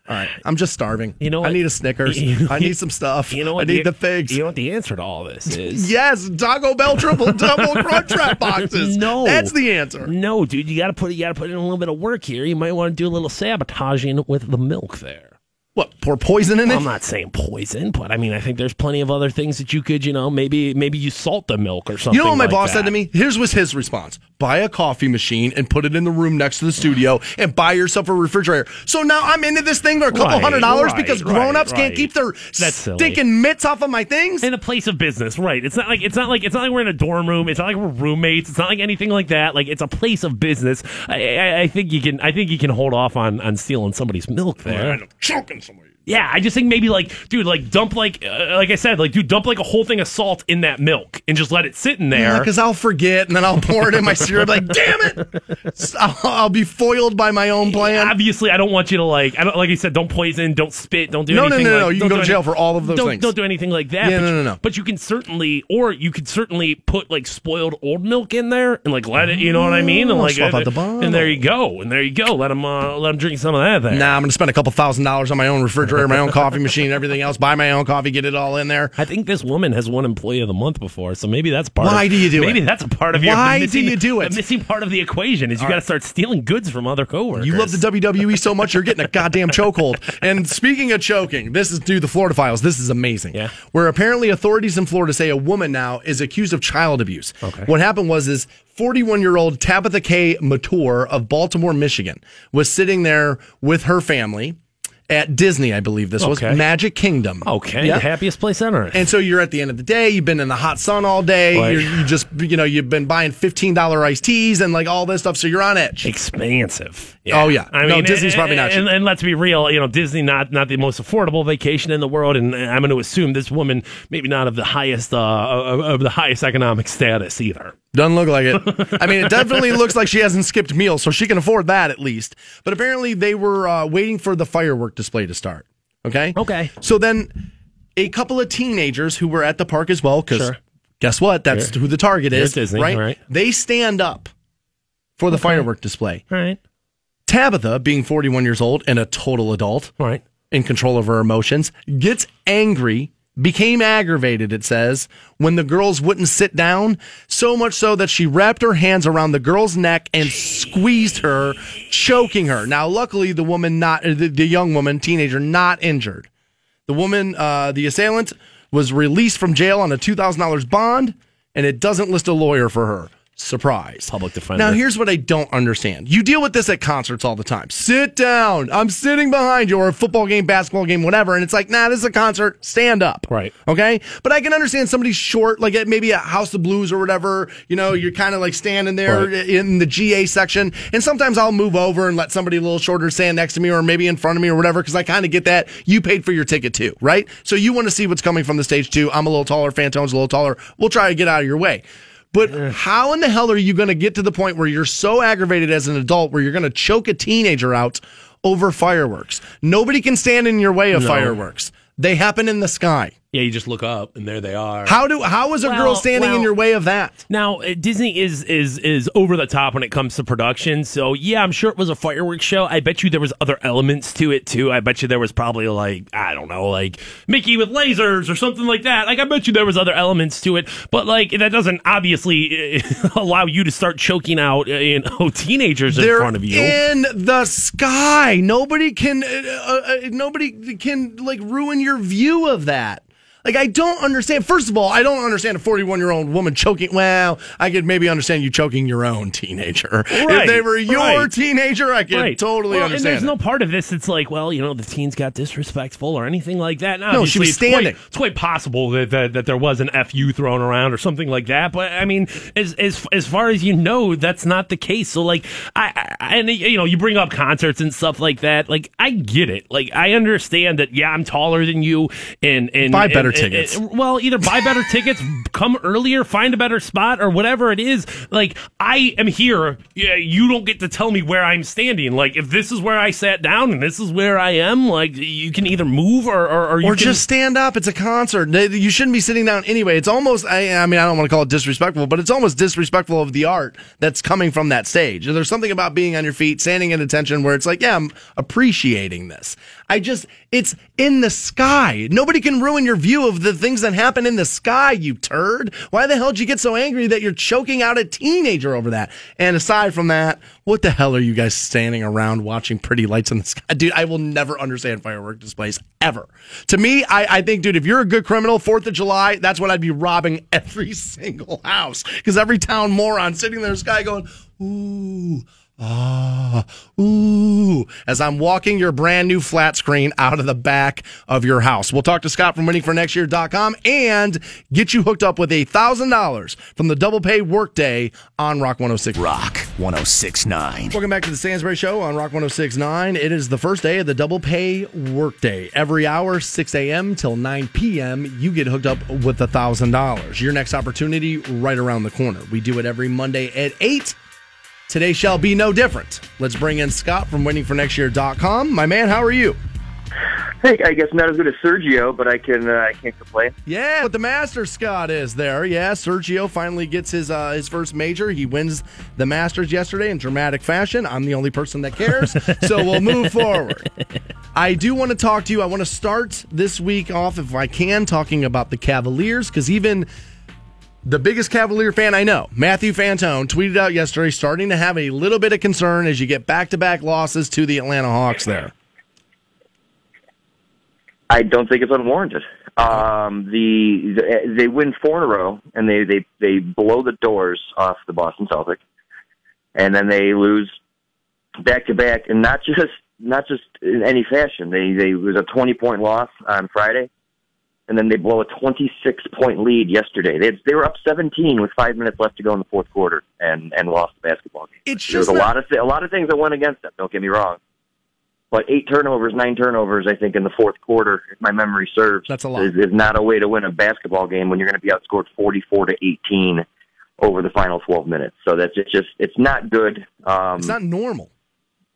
all right, I'm just starving. You know what? I need a Snickers. I need some stuff. you know what I need the, the figs. you know what the answer to all this is yes, Taco Bell triple double crunch wrap boxes. No, That's the answer. No, dude, you got to put you got to put in a little bit of work here. You might want to do a little sabotaging with the milk there. What, pour poison in it? I'm not saying poison, but I mean, I think there's plenty of other things that you could, you know, maybe maybe you salt the milk or something. You know what my like boss that. said to me? Here's was his response: Buy a coffee machine and put it in the room next to the studio, and buy yourself a refrigerator. So now I'm into this thing for a couple Right, hundred dollars right, because grown-ups can't right. keep their That's silly. stinking mitts off of my things. In a place of business, right? It's not like it's not like it's not like we're in a dorm room. It's not like we're roommates. It's not like anything like that. Like it's a place of business. I, I, I think you can. I think you can hold off on on stealing somebody's milk there. I'm choking. Yeah, I just think maybe like, dude, like dump like, uh, like I said, like, dude, dump like a whole thing of salt in that milk and just let it sit in there. Because I'll forget and then I'll pour it in my cereal. Like, damn it! I'll, I'll be foiled by my own plan. Obviously, I don't want you to like, I don't like you said, don't poison, don't spit, don't do No, no, anything. no, no, like- you don't can go to jail any- for all of those don't, things. Don't do anything like that. Yeah, but no, you, no, no. But you can certainly, or you could certainly put like spoiled old milk in there and like let it. You know what I mean? And like, out the and there you go, and there you go. Let them, uh, let them drink some of that. There. Nah, I'm going to spend a couple thousand dollars on my own refrigerator, my own coffee machine, everything else. Buy my own coffee, get it all in there. I think this woman has won Employee of the Month before, so maybe that's part. Why of, do you do maybe it? Maybe that's a part of your. Why the do you do it? The missing part of the equation is you got to start stealing goods from other coworkers. You love the WWE so much, you're getting a goddamn chokehold. And speaking of choking, this is due the Florida files. This is amazing. Yeah. Where apparently authorities in Florida say a woman now is accused of child abuse. Okay. What happened was is 41 year old Tabitha K. Mature of Baltimore, Michigan, was sitting there with her family at Disney, I believe this was Okay. Magic Kingdom. Okay, the happiest place on earth. And so you're at the end of the day. You've been in the hot sun all day. Right. You're, you just, you know, you've been buying fifteen dollar iced teas and like all this stuff. So you're on edge. expansive. Oh, yeah. I No, mean, Disney's probably not And, cheap. and let's be real, you know, Disney not not the most affordable vacation in the world, and I'm going to assume this woman maybe not of the highest uh, of, of the highest economic status either. Doesn't look like it. I mean, it definitely looks like she hasn't skipped meals, so she can afford that at least. But apparently, they were uh, waiting for the firework display to start. Okay. Okay. So then, a couple of teenagers who were at the park as well, because Sure. guess what? That's who the target is, Disney, right? right. They stand up for the firework display. All right, Tabitha, being 41 years old and a total adult, all right. in control of her emotions, gets angry, became aggravated, it says, when the girls wouldn't sit down, so much so that she wrapped her hands around the girl's neck and squeezed her, choking her. Now, luckily, the woman not, uh, the, the young woman, teenager, not injured. The woman, uh, the assailant, was released from jail on a $2,000 bond, and it doesn't list a lawyer for her. Surprise. Public defender. Now, here's what I don't understand. You deal with this at concerts all the time. Sit down. I'm sitting behind you, or a football game, basketball game, whatever. And it's like, nah, this is a concert. Stand up. Right. Okay. But I can understand somebody's short, like at maybe a House of Blues or whatever. You know, you're kind of like standing there Right. in the GA section. And sometimes I'll move over and let somebody a little shorter stand next to me or maybe in front of me or whatever, because I kind of get that. You paid for your ticket too, right? So you want to see what's coming from the stage too. I'm a little taller. Fantone's a little taller. We'll try to get out of your way. But how in the hell are you going to get to the point where you're so aggravated as an adult where you're going to choke a teenager out over fireworks? Nobody can stand in your way of fireworks. They happen in the sky. Yeah, you just look up and there they are. How do how is a girl Well, standing in your way of that? Now uh, Disney is is is over the top when it comes to production. So yeah, I'm sure it was a fireworks show. I bet you there was other elements to it too. I bet you there was probably like I don't know, like Mickey with lasers or something like that. Like I bet you there was other elements to it. But like that doesn't obviously uh, allow you to start choking out uh, you know teenagers in They're front of you. in the sky. Nobody can uh, uh, uh, nobody can like ruin your view of that. Like I don't understand. First of all, I don't understand a 41 year old woman choking. Well, I could maybe understand you choking your own teenager. if they were your right. teenager, I could Right. totally well, understand. And there's it. no part of this that's like, well, you know, the teens got disrespectful or anything like that. No, she was it's quite- standing. It's quite, possible that, that that there was an fu thrown around or something like that. But I mean, as as as far as you know, that's not the case. So like, I, I and you know, you bring up concerts and stuff like that. Like, I get it. Like, I understand that. Yeah, I'm taller than you, and and Buy and- better tickets. and- well, either buy better tickets, come earlier, find a better spot, or whatever it is. Like, I am here. Yeah, you don't get to tell me where I'm standing. Like, if this is where I sat down and this is where I am, like, you can either move or or, or you or can just stand up. It's a concert. You shouldn't be sitting down anyway. It's almost, I, I mean, I don't want to call it disrespectful, but it's almost disrespectful of the art that's coming from that stage. There's something about being on your feet, standing at attention where it's like, yeah, I'm appreciating this. I just, it's in the sky. Nobody can ruin your view of the things that happen in the sky, you turd. Why the hell did you get so angry that you're choking out a teenager over that? And aside from that, what the hell are you guys standing around watching pretty lights in the sky? Dude, I will never understand firework displays ever. To me, I, I think, dude, if you're a good criminal, 4th of July, that's what I'd be robbing every single house. Because every town moron sitting there in the sky going, ooh, Ah, ooh, as I'm walking your brand new flat screen out of the back of your house. We'll talk to Scott from waitingfornextyear.com and get you hooked up with a $1,000 from the double pay workday on Rock 106. Rock 1069. Welcome back to the Stansbury Show on Rock 1069. It is the first day of the double pay workday. Every hour, 6 a.m. till 9 p.m., you get hooked up with a $1,000. Your next opportunity right around the corner. We do it every Monday at 8 Today shall be no different. Let's bring in Scott from waitingfornextyear.com. My man, how are you? Hey, I guess not as good as Sergio, but I can uh, I can't complain. Yeah, but the Masters Scott is there. Yeah, Sergio finally gets his uh, his first major. He wins the Masters yesterday in dramatic fashion. I'm the only person that cares, so we'll move forward. I do want to talk to you. I want to start this week off, if I can, talking about the Cavaliers because even the biggest Cavalier fan I know, Matthew Fantone, tweeted out yesterday starting to have a little bit of concern as you get back to back losses to the Atlanta Hawks there. I don't think it's unwarranted. Um, the, the they win four in a row, and they they they blow the doors off the Boston Celtics, and then they lose back to back, and not just not just in any fashion. They they it was a twenty point loss on Friday, and then they blow a 26 point lead yesterday. They had, they were up 17 with five minutes left to go in the fourth quarter, and and lost the basketball game. It's There's just a not- lot of th- a lot of things that went against them. Don't get me wrong, but eight turnovers, nine turnovers, I think in the fourth quarter, if my memory serves, That's a lot. Is, is not a way to win a basketball game when you're going to be outscored 44 to 18 over the final 12 minutes. So that's just, just it's not good. Um, It's not normal.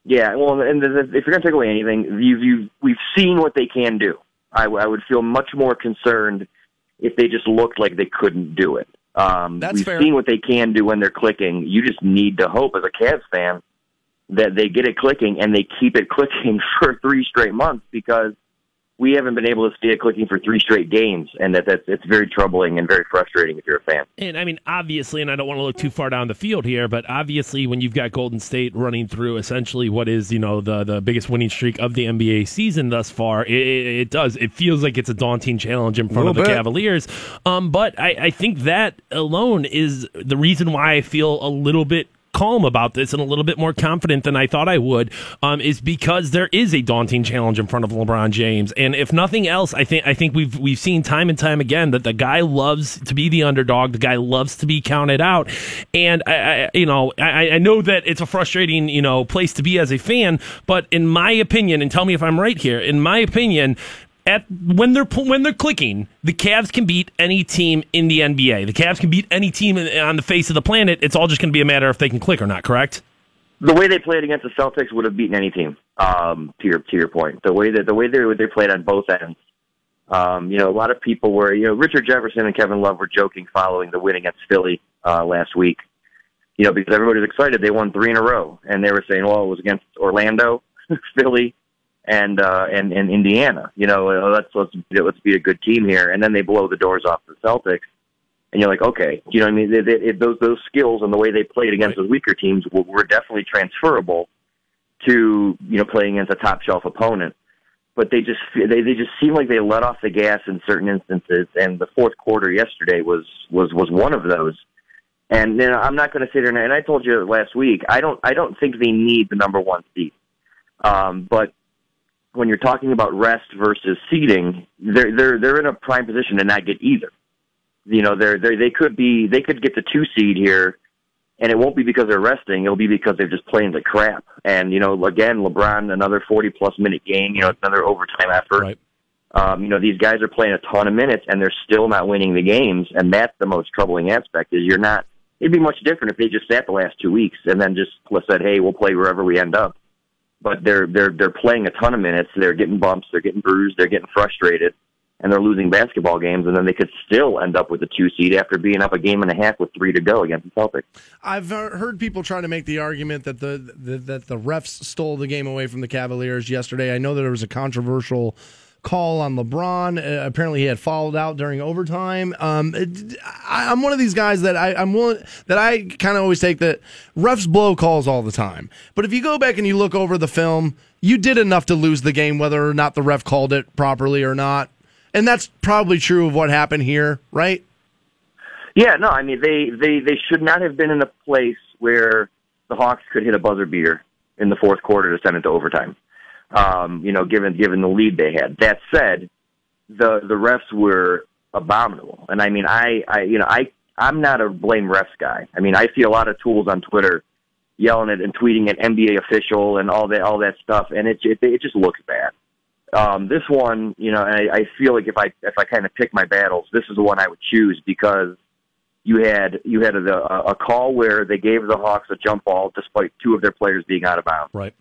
yeah, well, and if you're going to take away anything, you've, you've we've seen what they can do. I, w- I would feel much more concerned if they just looked like they couldn't do it. Um, That's we've fair. seen what they can do when they're clicking. You just need to hope, as a Cavs fan, that they get it clicking and they keep it clicking for three straight months because we haven't been able to stay it clicking for three straight games, and that that's it's very troubling and very frustrating if you're a fan. And I mean, obviously, and I don't want to look too far down the field here, but obviously, when you've got Golden State running through essentially what is you know the the biggest winning streak of the NBA season thus far, it, it, it does. It feels like it's a daunting challenge in front of the bit. Cavaliers. Um, but I, I think that alone is the reason why I feel a little bit calm about this and a little bit more confident than I thought I would um, is because there is a daunting challenge in front of LeBron James, and if nothing else, I think I think we've we've seen time and time again that the guy loves to be the underdog, the guy loves to be counted out, and I, I you know I, I know that it's a frustrating you know place to be as a fan, but in my opinion, and tell me if I'm right here, in my opinion, at when they're when they're clicking, the Cavs can beat any team in the NBA. The Cavs can beat any team on the face of the planet. It's all just going to be a matter if they can click or not. Correct? the way they played against the Celtics would have beaten any team. Um, to your to your point, the way that the way they they played on both ends. Um, you know, a lot of people were, you know, Richard Jefferson and Kevin Love were joking following the win against Philly uh, last week. You know, because everybody was excited they won three in a row, and they were saying, "Well, it was against Orlando, Philly, and uh, and and Indiana." You know, let's let's let's be a good team here, and then they blow the doors off the Celtics and you're like, okay, you know, what I mean, they, they, those those skills and the way they played against those weaker teams were, were definitely transferable to you know playing against a top shelf opponent. But they just they they just seem like they let off the gas in certain instances, and the fourth quarter yesterday was was was one of those. And then I'm not going to sit here and, and I told you last week, I don't I don't think they need the number one seed. Um, but when you're talking about rest versus seeding, they're they're they're in a prime position to not get either. You know they're they they could be they could get the two seed here and it won't be because they're resting. It'll be because they're just playing the crap. And you know again lebron another 40 plus minute game you know it's another overtime effort. Right. um you know these guys are playing a ton of minutes and they're still not winning the games and that's the most troubling aspect is you're not it'd be much different if they just sat the last two weeks and then just said hey we'll play wherever we end up but they're they're they're playing a ton of minutes. They're getting bumps. They're getting bruised. They're getting frustrated. And they're losing basketball games, and then they could still end up with a two seed after being up a game and a half with three to go against the Celtics. I've heard people try to make the argument that the, the that the refs stole the game away from the Cavaliers yesterday. I know that there was a controversial call on LeBron. Uh, apparently, he had fouled out during overtime. Um, it- I, I'm one of these guys that I, I'm willing that I kind of always take that refs blow calls all the time. But if you go back and you look over the film, you did enough to lose the game, whether or not the ref called it properly or not. And that's probably true of what happened here, right? Yeah, no, I mean they they they should not have been in a place where the Hawks could hit a buzzer beater in the fourth quarter to send it to overtime. Um, you know, given given the lead they had. That said, the the refs were abominable, and I mean, I, I you know, I I'm not a blame refs guy. I mean, I see a lot of tools on Twitter yelling at and tweeting at NBA official and all that all that stuff, and it it, it just looks bad. Um, this one, you know, I, I feel like if I if I kind of pick my battles, this is the one I would choose because you had you had a, a call where they gave the Hawks a jump ball despite two of their players being out of bounds. Right.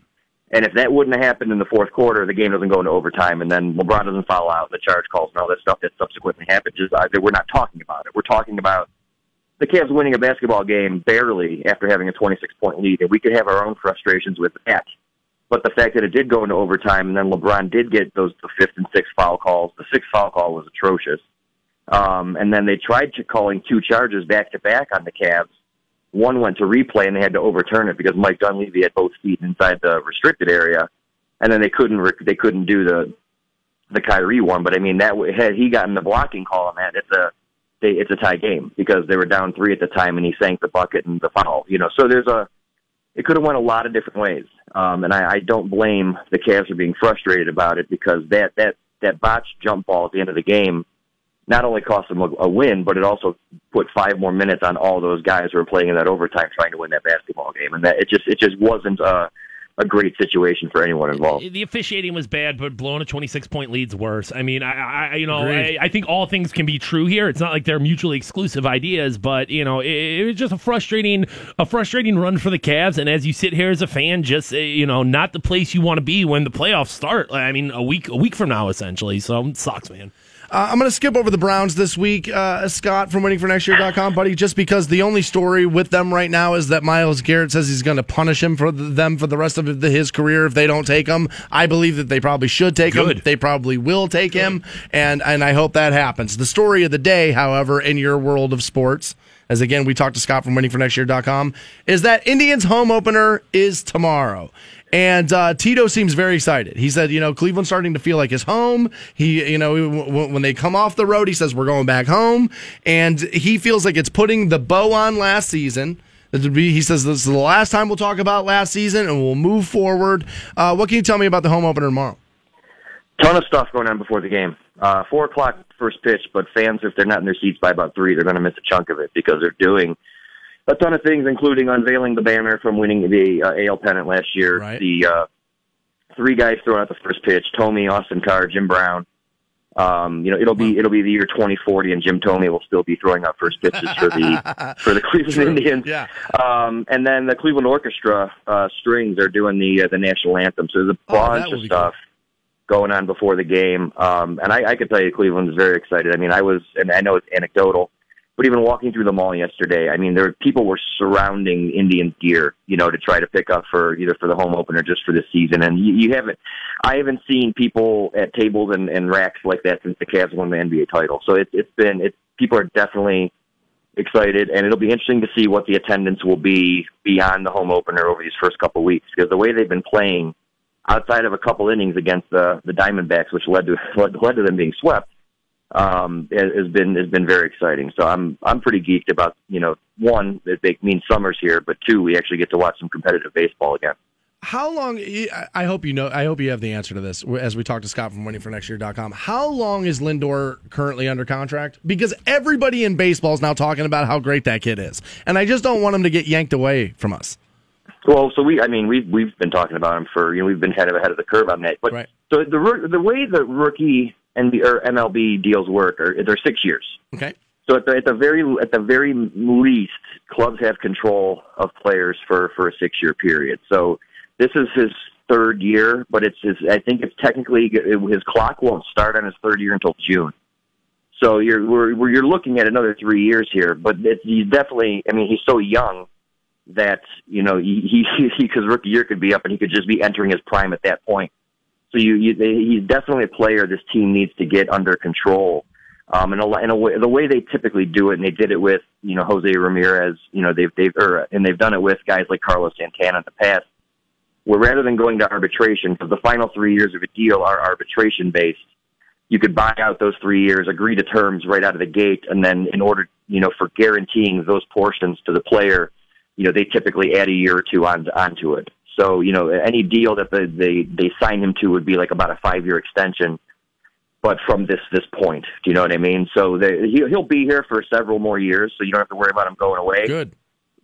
And if that wouldn't have happened in the fourth quarter, the game doesn't go into overtime, and then LeBron doesn't foul out, the charge calls and all that stuff that subsequently happened. Just uh, we're not talking about it. We're talking about the Cavs winning a basketball game barely after having a 26 point lead, and we could have our own frustrations with that. But the fact that it did go into overtime, and then LeBron did get those the fifth and sixth foul calls. The sixth foul call was atrocious. Um, and then they tried to calling two charges back to back on the Cavs. One went to replay and they had to overturn it because Mike Dunleavy had both feet inside the restricted area, and then they couldn't they couldn't do the the Kyrie one. But I mean that had he gotten the blocking call on that, it's a they, it's a tie game because they were down three at the time and he sank the bucket and the foul. You know, so there's a it could have went a lot of different ways. Um, and I, I don't blame the Cavs for being frustrated about it because that that that botched jump ball at the end of the game not only cost them a, a win, but it also put five more minutes on all those guys who were playing in that overtime trying to win that basketball game, and that it just it just wasn't a, a great situation for anyone involved. The officiating was bad, but blowing a 26 point lead's worse. I mean, I, I you know, I, I, think all things can be true here. It's not like they're mutually exclusive ideas, but you know, it, it, was just a frustrating, a frustrating run for the Cavs. And as you sit here as a fan, just eh, you know, not the place you want to be when the playoffs start. I mean, a week, a week from now, essentially. So it sucks, man. Uh, I'm going to skip over the Browns this week, uh, Scott from waitingfornextyear.com, buddy, just because the only story with them right now is that Myles Garrett says he's going to punish him for them for the rest of his career if they don't take him. I believe that they probably should take Good. him. They probably will take Good. him, and and I hope that happens. The story of the day, however, in your world of sports, as again we talked to Scott from waitingfornextyear.com, is that Indians home opener is tomorrow. And uh, Tito seems very excited. He said, you know, Cleveland's starting to feel like his home. He, you know, when they come off the road, he says, we're going back home. And he feels like it's putting the bow on last season. He says this is the last time we'll talk about last season and we'll move forward. Uh, what can you tell me about the home opener tomorrow? Ton of stuff going on before the game. Uh, four o'clock first pitch, but fans, if they're not in their seats by about three, they're going to miss a chunk of it because they're doing – a ton of things, including unveiling the banner from winning the uh, AL pennant last year. Right. The uh, three guys throwing out the first pitch: Thome, Austin Carr, Jim Brown. Um, you know, it'll be it'll be the year 2040, and Jim Thome will still be throwing out first pitches for the for the Cleveland True. Indians. Yeah. Um, and then the Cleveland Orchestra uh, strings are doing the uh, the national anthem. So there's a oh, bunch of stuff cool. going on before the game. Um, and I, I can tell you, Cleveland's very excited. I mean, I was, and I know it's anecdotal. But even walking through the mall yesterday, I mean, there people were surrounding Indians gear, you know, to try to pick up for either for the home opener, just for the season. And you, you haven't, I haven't seen people at tables and, and racks like that since the Cavs won the NBA title. So it, it's been, it people are definitely excited, and it'll be interesting to see what the attendance will be beyond the home opener over these first couple of weeks because the way they've been playing, outside of a couple innings against the the Diamondbacks, which led to led to them being swept um, has been has been very exciting. So I'm I'm pretty geeked about you know one that it means summer's here, but two we actually get to watch some competitive baseball again. How long? I hope you know. I hope you have the answer to this as we talk to Scott from waitingfornextyear.com. How long is Lindor currently under contract? Because everybody in baseball is now talking about how great that kid is, and I just don't want him to get yanked away from us. Well, so we, I mean, we've we've been talking about him for you know we've been head of ahead of the curve on that. But right. so the the way the rookie and the or MLB deals work are they're six years. Okay. So at the, at the very at the very least, clubs have control of players for for a six year period. So this is his third year, but it's his. I think it's technically his clock won't start on his third year until June. So you're we're, you're looking at another three years here, but it's, he's definitely. I mean, he's so young that you know he he because rookie year could be up and he could just be entering his prime at that point. So you, you they, he's definitely a player this team needs to get under control. Um, in a, in a way, the way they typically do it, and they did it with you know Jose Ramirez, you know they've they've or, and they've done it with guys like Carlos Santana in the past, where rather than going to arbitration, because the final three years of a deal are arbitration based, you could buy out those three years, agree to terms right out of the gate, and then in order you know for guaranteeing those portions to the player, you know, they typically add a year or two on onto it. So, you know, any deal that they they, they sign him to would be like about a five year extension, but from this this point. Do you know what I mean? So they, he, he'll be here for several more years, so you don't have to worry about him going away. Good.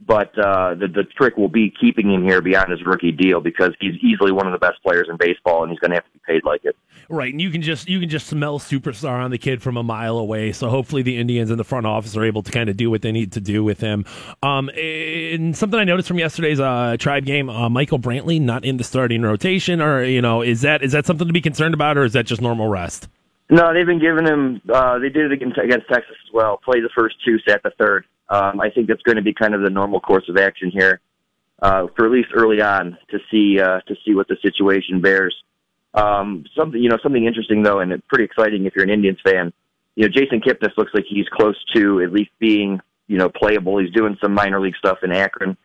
But uh, the the trick will be keeping him here beyond his rookie deal because he's easily one of the best players in baseball, and he's going to have to be paid like it. Right, and you can just you can just smell superstar on the kid from a mile away. So hopefully the Indians and the front office are able to kind of do what they need to do with him. Um, and something I noticed from yesterday's uh, tribe game, uh, Michael Brantley not in the starting rotation, or you know, is that is that something to be concerned about, or is that just normal rest? No, they've been giving him. Uh, they did it against, against Texas as well. Played the first two, sat the third. Um, I think that's going to be kind of the normal course of action here, uh, for at least early on to see uh, to see what the situation bears. Um, something you know, something interesting though, and pretty exciting if you're an Indians fan. You know, Jason Kipnis looks like he's close to at least being you know playable. He's doing some minor league stuff in Akron,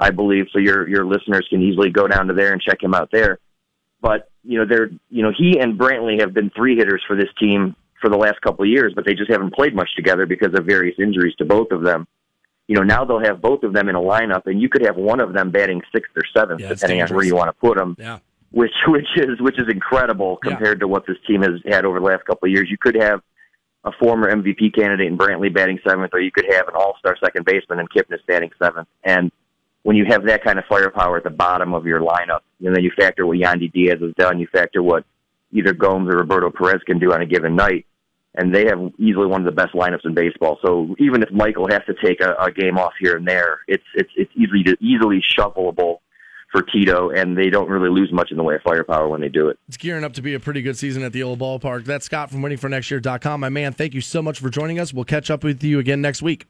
I believe. So your your listeners can easily go down to there and check him out there. But you know, they're you know he and Brantley have been three hitters for this team for the last couple of years, but they just haven't played much together because of various injuries to both of them. You know, now they'll have both of them in a lineup, and you could have one of them batting sixth or seventh, Yeah, depending on where you want to put them. Yeah. Which which is which is incredible Yeah. compared to what this team has had over the last couple of years. You could have a former MVP candidate in Brantley batting seventh, or you could have an All-Star second baseman in Kipnis batting seventh. And when you have that kind of firepower at the bottom of your lineup, and then you factor what Yandy Diaz has done, you factor what either Gomes or Roberto Perez can do on a given night, and they have easily one of the best lineups in baseball. So even if Michael has to take a, a game off here and there, it's it's it's easily easily shuffleable for Tito, and they don't really lose much in the way of firepower when they do it. It's gearing up to be a pretty good season at the old ballpark. That's Scott from waitingfornextyear.com. My man, thank you so much for joining us. We'll catch up with you again next week.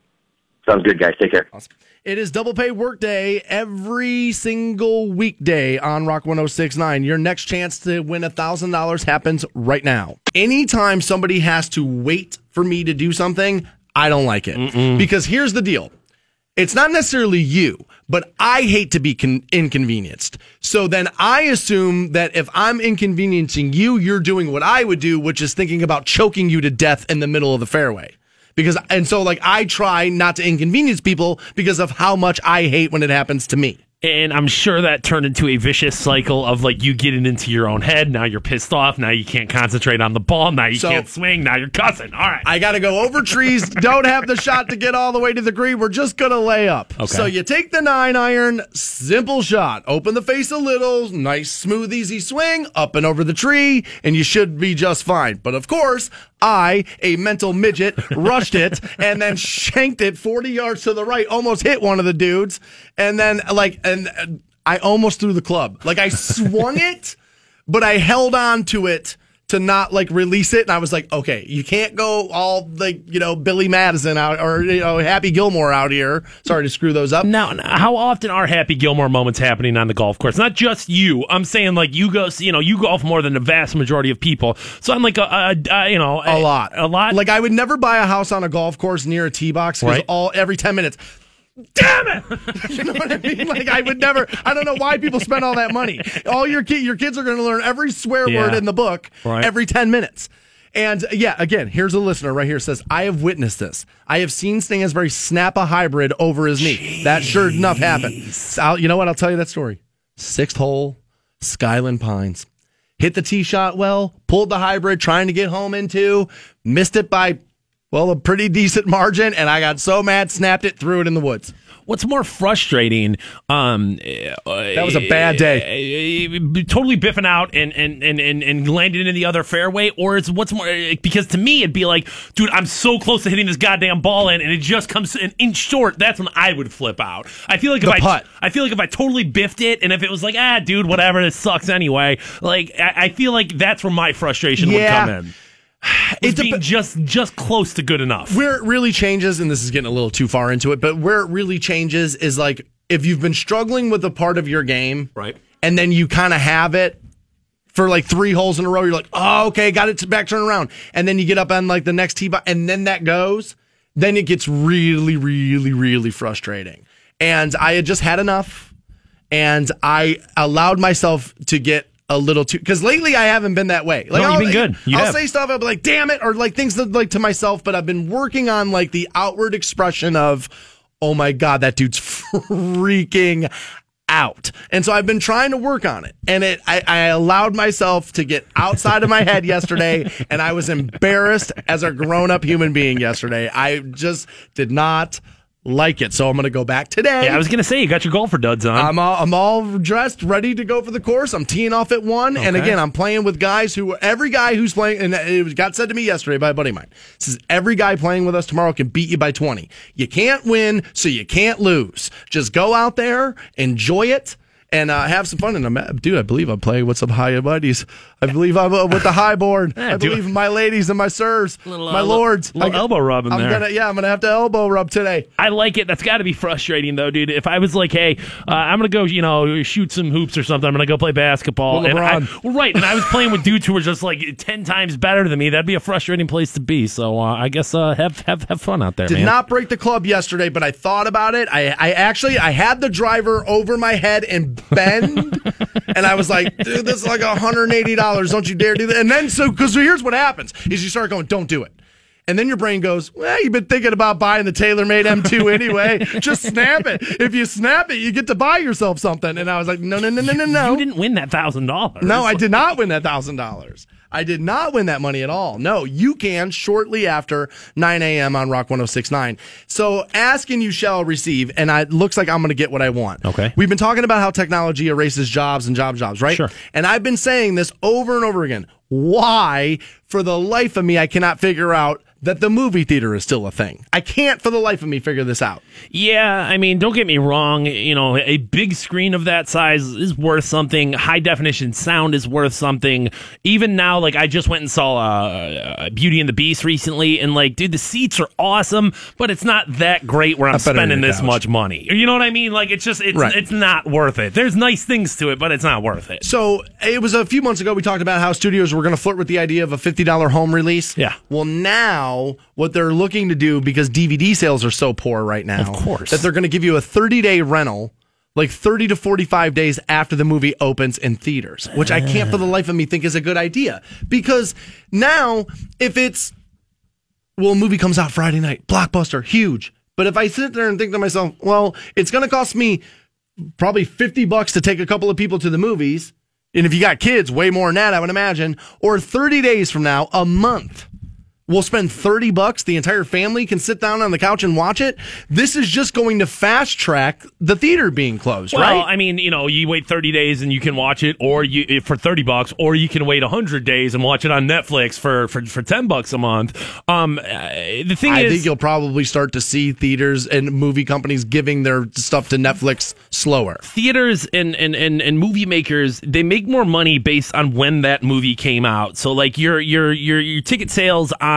Sounds good, guys. Take care. Awesome. It is double pay workday every single weekday on Rock 1069. Your next chance to win $1,000 happens right now. Anytime somebody has to wait for me to do something, I don't like it. Because here's the deal it's not necessarily you, but I hate to be con- inconvenienced. So then I assume that if I'm inconveniencing you, you're doing what I would do, which is thinking about choking you to death in the middle of the fairway. Because, and so like I try not to inconvenience people because of how much I hate when it happens to me. And I'm sure that turned into a vicious cycle of like you getting into your own head. Now you're pissed off. Now you can't concentrate on the ball. Now you So- can't swing. Now you're cussing. All right. I got to go over trees. Don't have the shot to get all the way to the green. We're just going to lay up. Okay. So you take the nine iron, simple shot. Open the face a little, nice, smooth, easy swing, up and over the tree, and you should be just fine. But of course, I, a mental midget, rushed it and then shanked it 40 yards to the right, almost hit one of the dudes. And then, like, and I almost threw the club. Like, I swung it, but I held on to it to not like release it. And I was like, okay, you can't go all like, you know, Billy Madison out or, you know, Happy Gilmore out here. Sorry to screw those up. Now, how often are Happy Gilmore moments happening on the golf course? Not just you. I'm saying like you go, you know, you golf more than the vast majority of people. So I'm like a, a, a you know, A lot. a lot. Like I would never buy a house on a golf course near a tee box because Right. all every 10 minutes. Damn it! you know what I mean? Like I would never. I don't know why people spend all that money. All your ki- your kids are going to learn every swear Yeah. word in the book Right. every ten minutes. And yeah, again, here's a listener right here says, I have witnessed this. I have seen Stansbury snap a hybrid over his knee. That sure enough happened. I'll- you know what? I'll tell you that story. Sixth hole, Skyland Pines. Hit the tee shot well, pulled the hybrid, trying to get home into, missed it by, well, a pretty decent margin, and I got so mad, snapped it, threw it in the woods. What's more frustrating? Um, that was a bad day. totally biffing out and and and and, and landing in the other fairway, or it's what's more because to me it'd be like, dude, I'm so close to hitting this goddamn ball in, and it just comes an inch short. That's when I would flip out. I feel like if The I. I feel like if I totally biffed it, and if it was like, ah, dude, whatever, this sucks anyway. Like I, I feel like that's where my frustration Yeah. would come in. It's being just just close to good enough. where it really changes, and this is getting a little too far into it, but where it really changes is like if you've been struggling with a part of your game, Right. and then you kind of have it for like three holes in a row, you're like, oh, okay, got it to back turn around, and then you get up on like the next tee box, and then that goes, then it gets really, really, really frustrating. And I had just had enough, and I allowed myself to get a little too because lately I haven't been that way. Like No, you've I'll- been good. You I'll have. say stuff. I'll be like, "Damn it," or like things that like to myself. But I've been working on like the outward expression of, oh my God, that dude's freaking out. And so I've been trying to work on it. And it I, I allowed myself to get outside of my head yesterday and I was embarrassed as a grown up human being yesterday. I just did not like it. So I'm going to go back today. Yeah, I was gonna say you got your golfer duds on. I'm all, I'm all dressed, ready to go for the course. I'm teeing off at one, and again, I'm playing with guys who every guy who's playing, and it was- got said to me yesterday by a buddy of mine. Says every guy playing with us tomorrow can beat you by 20. You can't win, so you can't lose. Just go out there, enjoy it. And uh, have some fun. And I'm, dude, I believe I'm playing with some high buddies. I believe I'm uh, with the high board. Yeah, I believe my ladies and my sirs, Little, uh, my little- lords. little I- elbow rub in I'm there. Gonna, yeah, I'm gonna have to elbow rub today. I like it. That's got to be frustrating, though, dude. If I was like, "Hey, uh, I'm gonna go, you know, shoot some hoops or something. I'm gonna go play basketball," Well, and I, well, right, and I was playing with dudes who were just like ten times better than me. That'd be a frustrating place to be. So uh, I guess uh, have have have fun out there, Did man. not break the club yesterday, but I thought about it. I, I actually I had the driver over my head and bend, and I was like, "Dude, this is like hundred and eighty dollars. Don't you dare do that!" And then so because here's what happens: is you start going, "Don't do it." And then your brain goes, well, you've been thinking about buying the TaylorMade M2 anyway. Just snap it. If you snap it, you get to buy yourself something. And I was like, no, no, no, no, no, no. You didn't win that thousand dollars. No, I did not win that thousand dollars. I did not win that money at all. No, you can shortly after 9 a.m. on Rock 1069. So ask and you shall receive. And I, it looks like I'm going to get what I want. Okay. We've been talking about how technology erases jobs and job jobs, right? Sure. And I've been saying this over and over again. Why, for the life of me, I cannot figure out that the movie theater is still a thing. I can't for the life of me figure this out. Yeah, I mean, don't get me wrong. You know, a big screen of that size is worth something. High definition sound is worth something. Even now, like I just went and saw uh, uh, Beauty and the Beast recently, and like, dude, the seats are awesome, but it's not that great where I'm spending this couch. much money. You know what I mean? Like, it's just it's Right. it's not worth it. There's nice things to it, but it's not worth it. So it was a few months ago we talked about how studios were going to flirt with the idea of a fifty dollar home release. Yeah. Well, now what they're looking to do because DVD sales are so poor right now, Of course. that they're going to give you a thirty day rental. Like 30 to 45 days after the movie opens in theaters, which I can't for the life of me think is a good idea. Because now, if it's well, a movie comes out Friday night, blockbuster, huge. But if I sit there and think to myself, well, it's going to cost me probably 50 bucks to take a couple of people to the movies. And if you got kids, way more than that, I would imagine. Or 30 days from now, a month. We'll spend 30 bucks. The entire family can sit down on the couch and watch it. This is just going to fast track the theater being closed, Well, right? I mean, you know, you wait 30 days and you can watch it, or you for 30 bucks, or you can wait 100 days and watch it on Netflix for for, for 10 bucks a month. Um, uh, the thing I is, I think you'll probably start to see theaters and movie companies giving their stuff to Netflix slower. theaters and, and, and, and movie makers they make more money based on when that movie came out. So like your your your your ticket sales on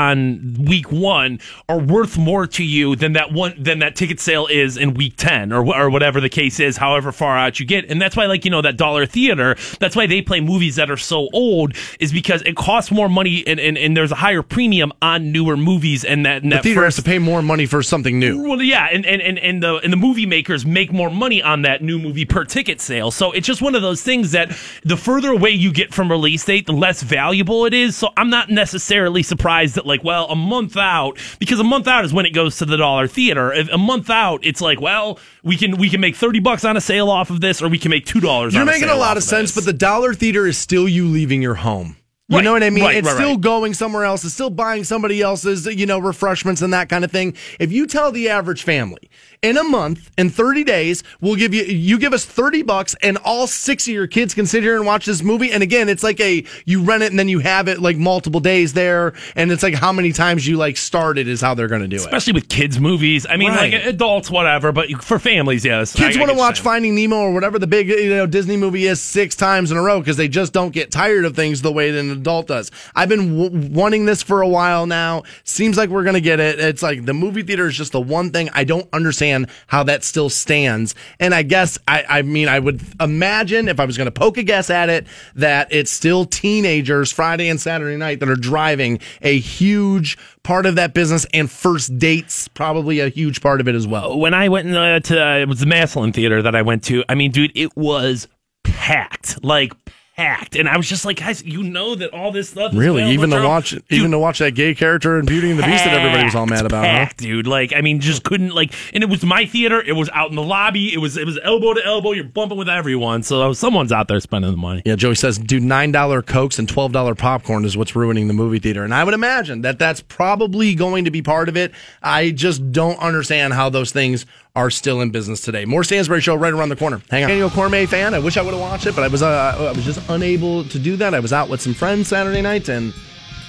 week one are worth more to you than that one than that ticket sale is in week ten or or whatever the case is. However far out you get, and that's why like you know that dollar theater. That's why they play movies that are so old is because it costs more money and, and, and there's a higher premium on newer movies and that and The that theater has to pay more money for something new. well, yeah, and, and, and, and the and the movie makers make more money on that new movie per ticket sale. So it's just one of those things that the further away you get from release date, the less valuable it is. So I'm not necessarily surprised that like, well, a month out, because a month out is when it goes to the dollar theater. If a month out, it's like, well, we can we can make thirty bucks on a sale off of this, or we can make two dollars. You're making a, a lot of sense, this. but the dollar theater is still you leaving your home. You Right, know what I mean? right, it's right, still going somewhere else. It's still buying somebody else's, you know, refreshments and that kind of thing. If you tell the average family in a month, in 30 days, we'll give you, you give us 30 bucks and all six of your kids can sit here and watch this movie. And again, it's like a, you rent it and then you have it like multiple days there. And it's like how many times you like start it is how they're going to do it. especially with kids movies. I mean, Right. like adults, whatever, but for families, yes. Kids want to watch. Finding Nemo or whatever the big you know Disney movie is six times in a row because they just don't get tired of things the way that an adult does. I've been w- wanting this for a while now. Seems like we're gonna get it. It's like the movie theater is just the one thing I don't understand how that still stands. And I guess I, I mean I would imagine if I was gonna poke a guess at it that it's still teenagers Friday and Saturday night that are driving a huge part of that business and first dates probably a huge part of it as well. when I went uh, to uh, it was the Maslin Theater that I went to. I mean, dude, it was packed, like packed, and I was just like, guys, you know that all this stuff. Really, even to watch, Dude, even to watch that gay character in Beauty and the Beast that everybody was all mad about. Huh? dude. Like, I mean, just couldn't like, and it was my theater. It was out in the lobby. It was it was elbow to elbow. You're bumping with everyone. So someone's out there spending the money. Yeah, Joey says, dude, nine dollar cokes and twelve dollar popcorn is what's ruining the movie theater, and I would imagine that that's probably going to be part of it. I just don't understand how those things are still in business today. More Stansbury Show right around the corner. Hang on, Daniel Cormier fan. I wish I would have watched it, but I was uh, I was just unable to do that. I was out with some friends Saturday night, and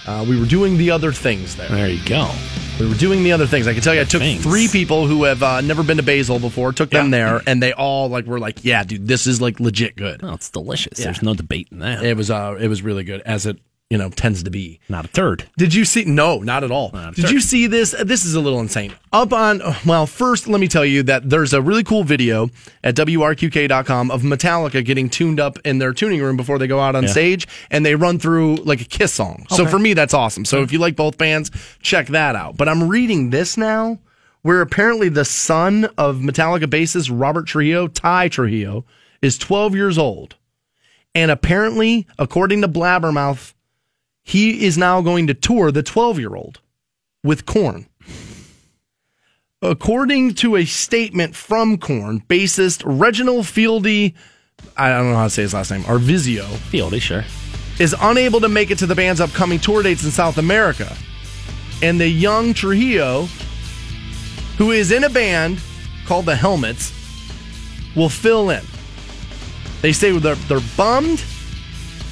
uh, we were doing the other things there. There you go. We were doing the other things. I can tell you, I took Things. three people who have uh, never been to Basil before, took them there, and they all like were like, "Yeah, dude, this is like legit good." Well, it's delicious. There's no debating that. It was uh, it was really good, as it you know tends to be. Not a third. Did you see? No, not at all. Not Did third. you see this? This is a little insane. Up on, well, first, let me tell you that there's a really cool video at WRQK.com of Metallica getting tuned up in their tuning room before they go out on Yeah. stage and they run through like a Kiss song. So for me, that's awesome. So if you like both bands, check that out. But I'm reading this now where apparently the son of Metallica bassist Robert Trujillo, Ty Trujillo, is 12 years old. And apparently, according to Blabbermouth, he is now going to tour the 12 year old with Korn. According to a statement from Korn, bassist Reginald Fieldy, I don't know how to say his last name, Arvizio, Fieldy, sure. is unable to make it to the band's upcoming tour dates in South America. And the young Trujillo, who is in a band called the Helmets, will fill in. They say they're, they're bummed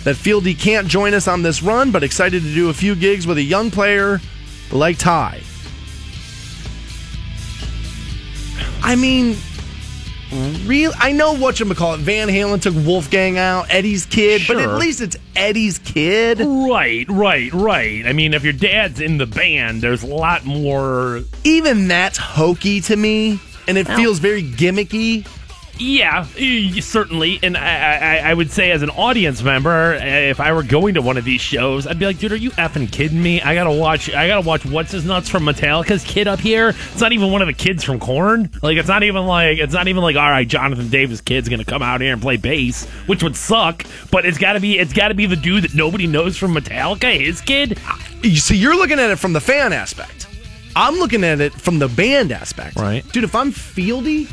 that Fieldy can't join us on this run, but excited to do a few gigs with a young player like Ty. I mean, real. I know what you call it. Van Halen took Wolfgang out, Eddie's kid, but at least it's Eddie's kid. Right, right, right. I mean, if your dad's in the band, there's a lot more. Even that's hokey to me, and it feels very gimmicky. Yeah, certainly. And I, I, I would say, as an audience member, eh, if I were going to one of these shows, I'd be like, dude, are you effing kidding me? I gotta watch. I gotta watch what's his nuts from Metallica's kid up here. It's not even one of the kids from Korn. Like, it's not even like it's not even like, all right, Jonathan Davis' kid's gonna come out here and play bass, which would suck. But it's gotta be, it's gotta be the dude that nobody knows from Metallica, his kid. You see, you're looking at it from the fan aspect. I'm looking at it from the band aspect. Right. Dude, if I'm Fieldy,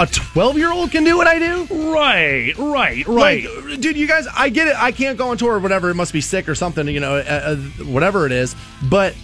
a 12 year old can do what I do? Right, right, right. Like, dude, you guys, I get it. I can't go on tour or whatever. It must be sick or something, you know, uh, uh, whatever it is. But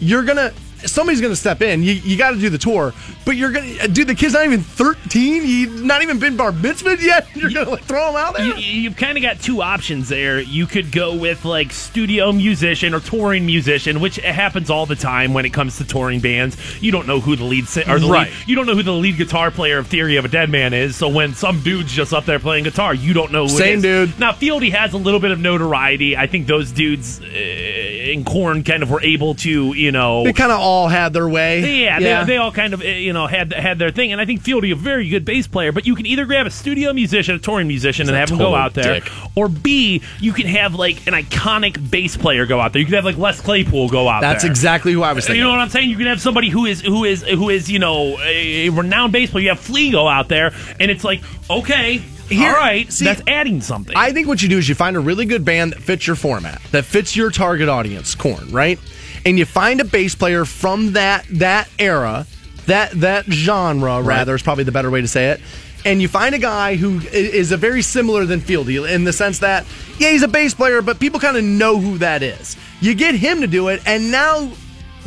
you're going to, somebody's going to step in. You, you got to do the tour. But you're going to, dude, the kid's not even 13. He's not even been bar mitzvahed yet. You're going to like throw him out there? you, you've kind of got two options there. You could go with like studio musician or touring musician, which happens all the time when it comes to touring bands. You don't know who the lead si- or the Right. lead, you don't know who the lead guitar player of Theory of a Deadman is. So when some dude's just up there playing guitar, you don't know who Same it is. dude. Now Fieldy has a little bit of notoriety. I think those dudes uh, in Korn kind of were able to, you know, they kind of all had their way. yeah, They, they all kind of uh, you know had had their thing, and I think Fieldy a very good bass player. But you can either grab a studio musician, a touring musician, and have him go out there, dick. or B, you can have like an iconic bass player go out there. You can have like Les Claypool go out That's there. exactly who I was thinking. You know what I'm saying? You can have somebody who is who is who is you know a renowned bass player. You have Flea go out there, and it's like okay, Here- all right, see, that's adding something. I think what you do is you find a really good band that fits your format, that fits your target audience, Korn, right? And you find a bass player from that that era, that that genre rather is probably the better way to say it. And you find a guy who is a very similar than Fieldy in the sense that yeah, he's a bass player, but people kind of know who that is. You get him to do it, and now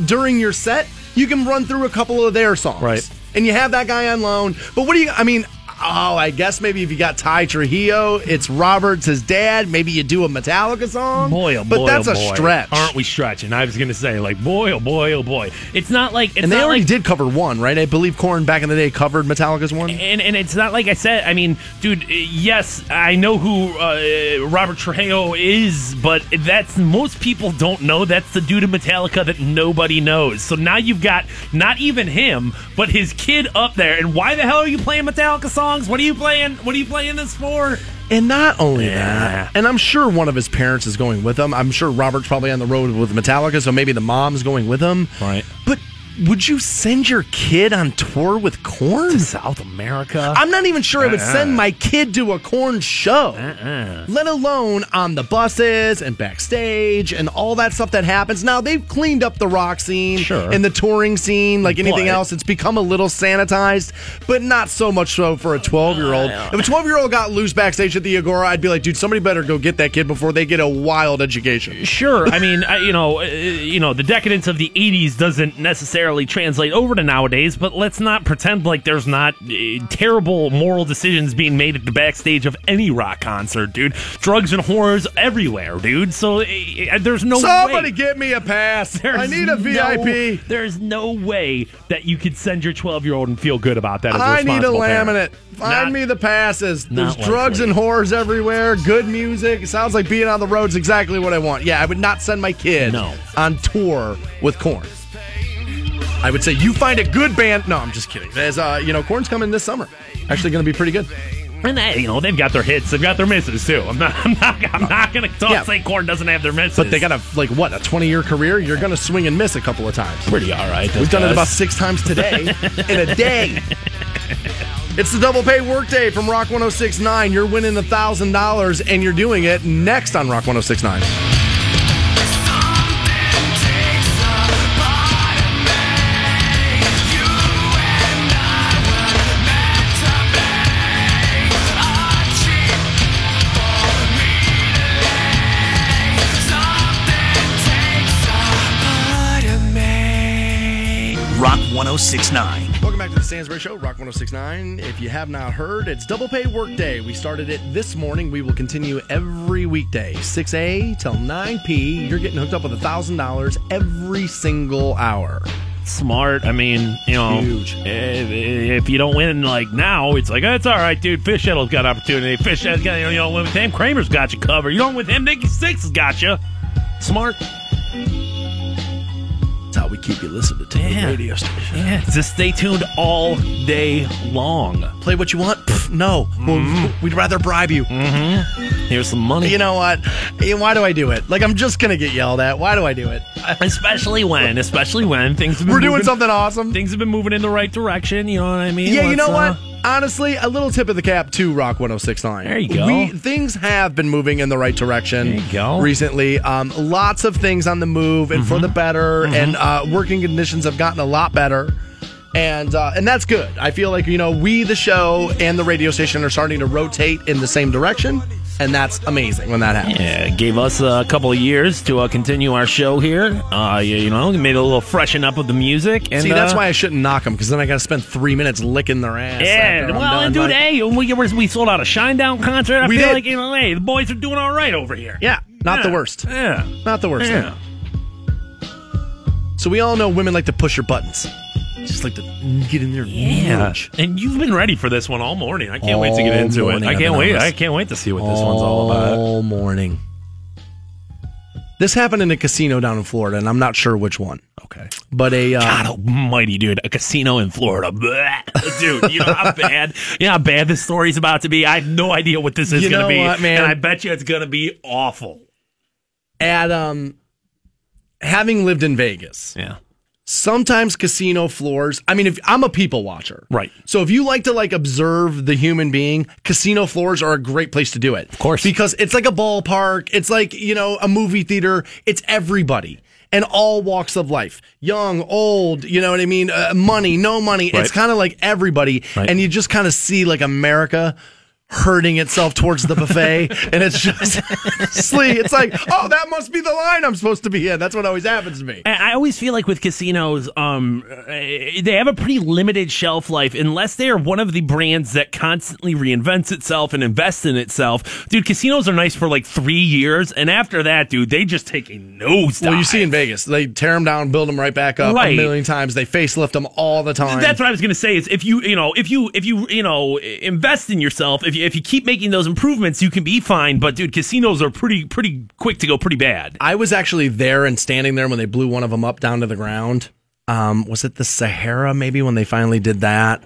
during your set, you can run through a couple of their songs, Right. And you have that guy on loan. But what do you? I mean, Oh, I guess maybe if you got Ty Trujillo, it's Roberts, his dad. Maybe you do a Metallica song. Boy, oh boy, but that's oh a stretch. Aren't we stretching? I was going to say, like, boy, oh boy, oh boy. It's not like it's and they already like, did cover one, right? I believe Korn back in the day covered Metallica's one. and and it's not like I said. I mean, dude, yes, I know who uh, Robert Trujillo is, but that's most people don't know that's the dude in Metallica that nobody knows. So now you've got not even him, but his kid up there. And why the hell are you playing Metallica songs? What are you playing? What are you playing this for? And not only Yeah. that, and I'm sure one of his parents is going with him. I'm sure Robert's probably on the road with Metallica, so maybe the mom's going with him. Right. But would you send your kid on tour with Korn? to South America. I'm not even sure I would send Uh-uh. my kid to a Korn show, Uh-uh. let alone on the buses and backstage and all that stuff that happens. Now they've cleaned up the rock scene Sure. and the touring scene, like anything But- else. It's become a little sanitized, but not so much so for a 12 year old. If a 12 year old got loose backstage at the Agora, I'd be like, dude, somebody better go get that kid before they get a wild education. Sure. I mean, I, you know, uh, you know, the decadence of the '80s doesn't necessarily translate over to nowadays. But let's not pretend like there's not uh, terrible moral decisions being made at the backstage of any rock concert, dude. Drugs and horrors everywhere, dude. So uh, uh, there's no Somebody way. get me a pass. There's I need a no- VIP. there's no way that you could send your 12 year old and feel good about that. I need a responsible parent. laminate. Find Not- me the passes. There's drugs likely. and horrors everywhere. Good music. It sounds like being on the road's exactly what I want. Yeah, I would not send my kid No. on tour with Korn. I would say you find a good band. No, I'm just kidding. As uh, you know, Korn's coming this summer. Actually, going to be pretty good. And they, you know, they've got their hits, they've got their misses too. I'm not, I'm not, I'm not going to Yeah. say Corn doesn't have their misses. But they got a like what a 20 year career. You're going to swing and miss a couple of times. pretty all right. We've done it about six times today in a day. It's the double pay workday from Rock 1069. You're winning a $1,000 and you're doing it next on Rock 1069. 1069. Welcome back to the Stansbury Show, Rock 1069. If you have not heard, it's double pay workday. We started it this morning. We will continue every weekday, 6A till 9P. You're getting hooked up with $1,000 every single hour. smart. I mean, you know, Huge. If, if you don't win like now, it's like that's all right, dude. Fish Head's got opportunity. Fish Head's got you don't win with him. Kramer's got you covered. You don't win with him. Nicky Six has got you. Smart. That's how we keep you listening to Yeah. the radio station. Yeah. Just stay tuned all day long. Play what you want? Pff, no. Well, We'd rather bribe you. Here's some money. You know what? Eh, Why do I do it? Like, I'm just going to get yelled at. Why do I do it? especially when, especially when things have been We're doing something awesome. Things have been moving in the right direction. You know what I mean? Yeah, you Let's, know uh, what? Honestly, a little tip of the cap to Rock 1069. There you go. We, things have been moving in the right direction There you go. recently. Um, lots of things on the move and Mm-hmm. for the better, and uh, working conditions have gotten a lot better. And uh, and that's good. I feel like you know we, the show, and the radio station are starting to rotate in the same direction, and that's amazing when that happens. Yeah, it gave us a couple of years to uh, continue our show here. Uh, you, you know, we made a little freshen up with the music. And, See, that's uh, why I shouldn't knock them because then I got to spend three minutes licking their ass. Yeah, well, done. and dude, Like- hey, we, we sold out a Shinedown concert. I We feel did. like, you know, hey, the boys are doing all right over here. yeah, not the worst. Yeah. Not the worst. Yeah. So we all know women like to push your buttons. Just like to get in there. and Yeah. And you've been ready for this one all morning. I can't wait to get into it. I can't wait. I can't wait to see what this one's all about. All morning. This happened in a casino down in Florida, and I'm not sure which one. Okay. But a uh, God almighty, dude. A casino in Florida. Dude, you know how bad you know how bad this story's about to be? I have no idea what this is You gonna know be. what, man? And I bet you it's gonna be awful. at um, having lived in Vegas, Yeah. Sometimes casino floors. I mean, if I'm a people watcher, Right. So if you like to like observe the human being, casino floors are a great place to do it. Of course. because it's like a ballpark. It's like you know a movie theater. It's everybody. And all walks of life, young, old, you know what I mean? Uh, money, no money. Right. It's kind of like everybody. Right. And you just kind of see like America hurting itself towards the buffet. and it's just, Slee, it's like, oh, that must be the line I'm supposed to be in. That's what always happens to me. I I always feel like with casinos, um, uh, they have a pretty limited shelf life unless they are one of the brands that constantly reinvents itself and invests in itself. Dude, casinos are nice for like three years, and after that, dude, they just take a nosedive. Well, you see in Vegas, they tear them down, build them right back up Right. a million times. They facelift them all the time. That's what I was to say. Is if you, you know, if you, if you, you know, invest in yourself, if you, if you keep making those improvements, you can be fine. But dude, casinos are pretty, pretty quick to go pretty bad. I was actually there and standing there when they blew one of them up down to the ground. Um, was it the Sahara? Maybe when they finally did that.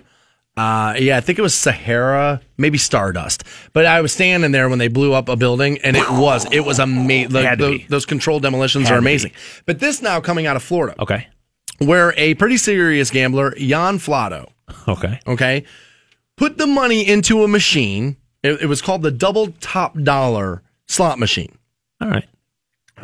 Uh, yeah, I think it was Sahara, maybe Stardust. But I was standing there when they blew up a building, and it was it was amazing. Had those controlled demolitions Had are amazing. But this now coming out of Florida, Okay. where a pretty serious gambler, Jan Flato, Okay. okay, put the money into a machine. It, it was called the double top dollar slot machine. All right.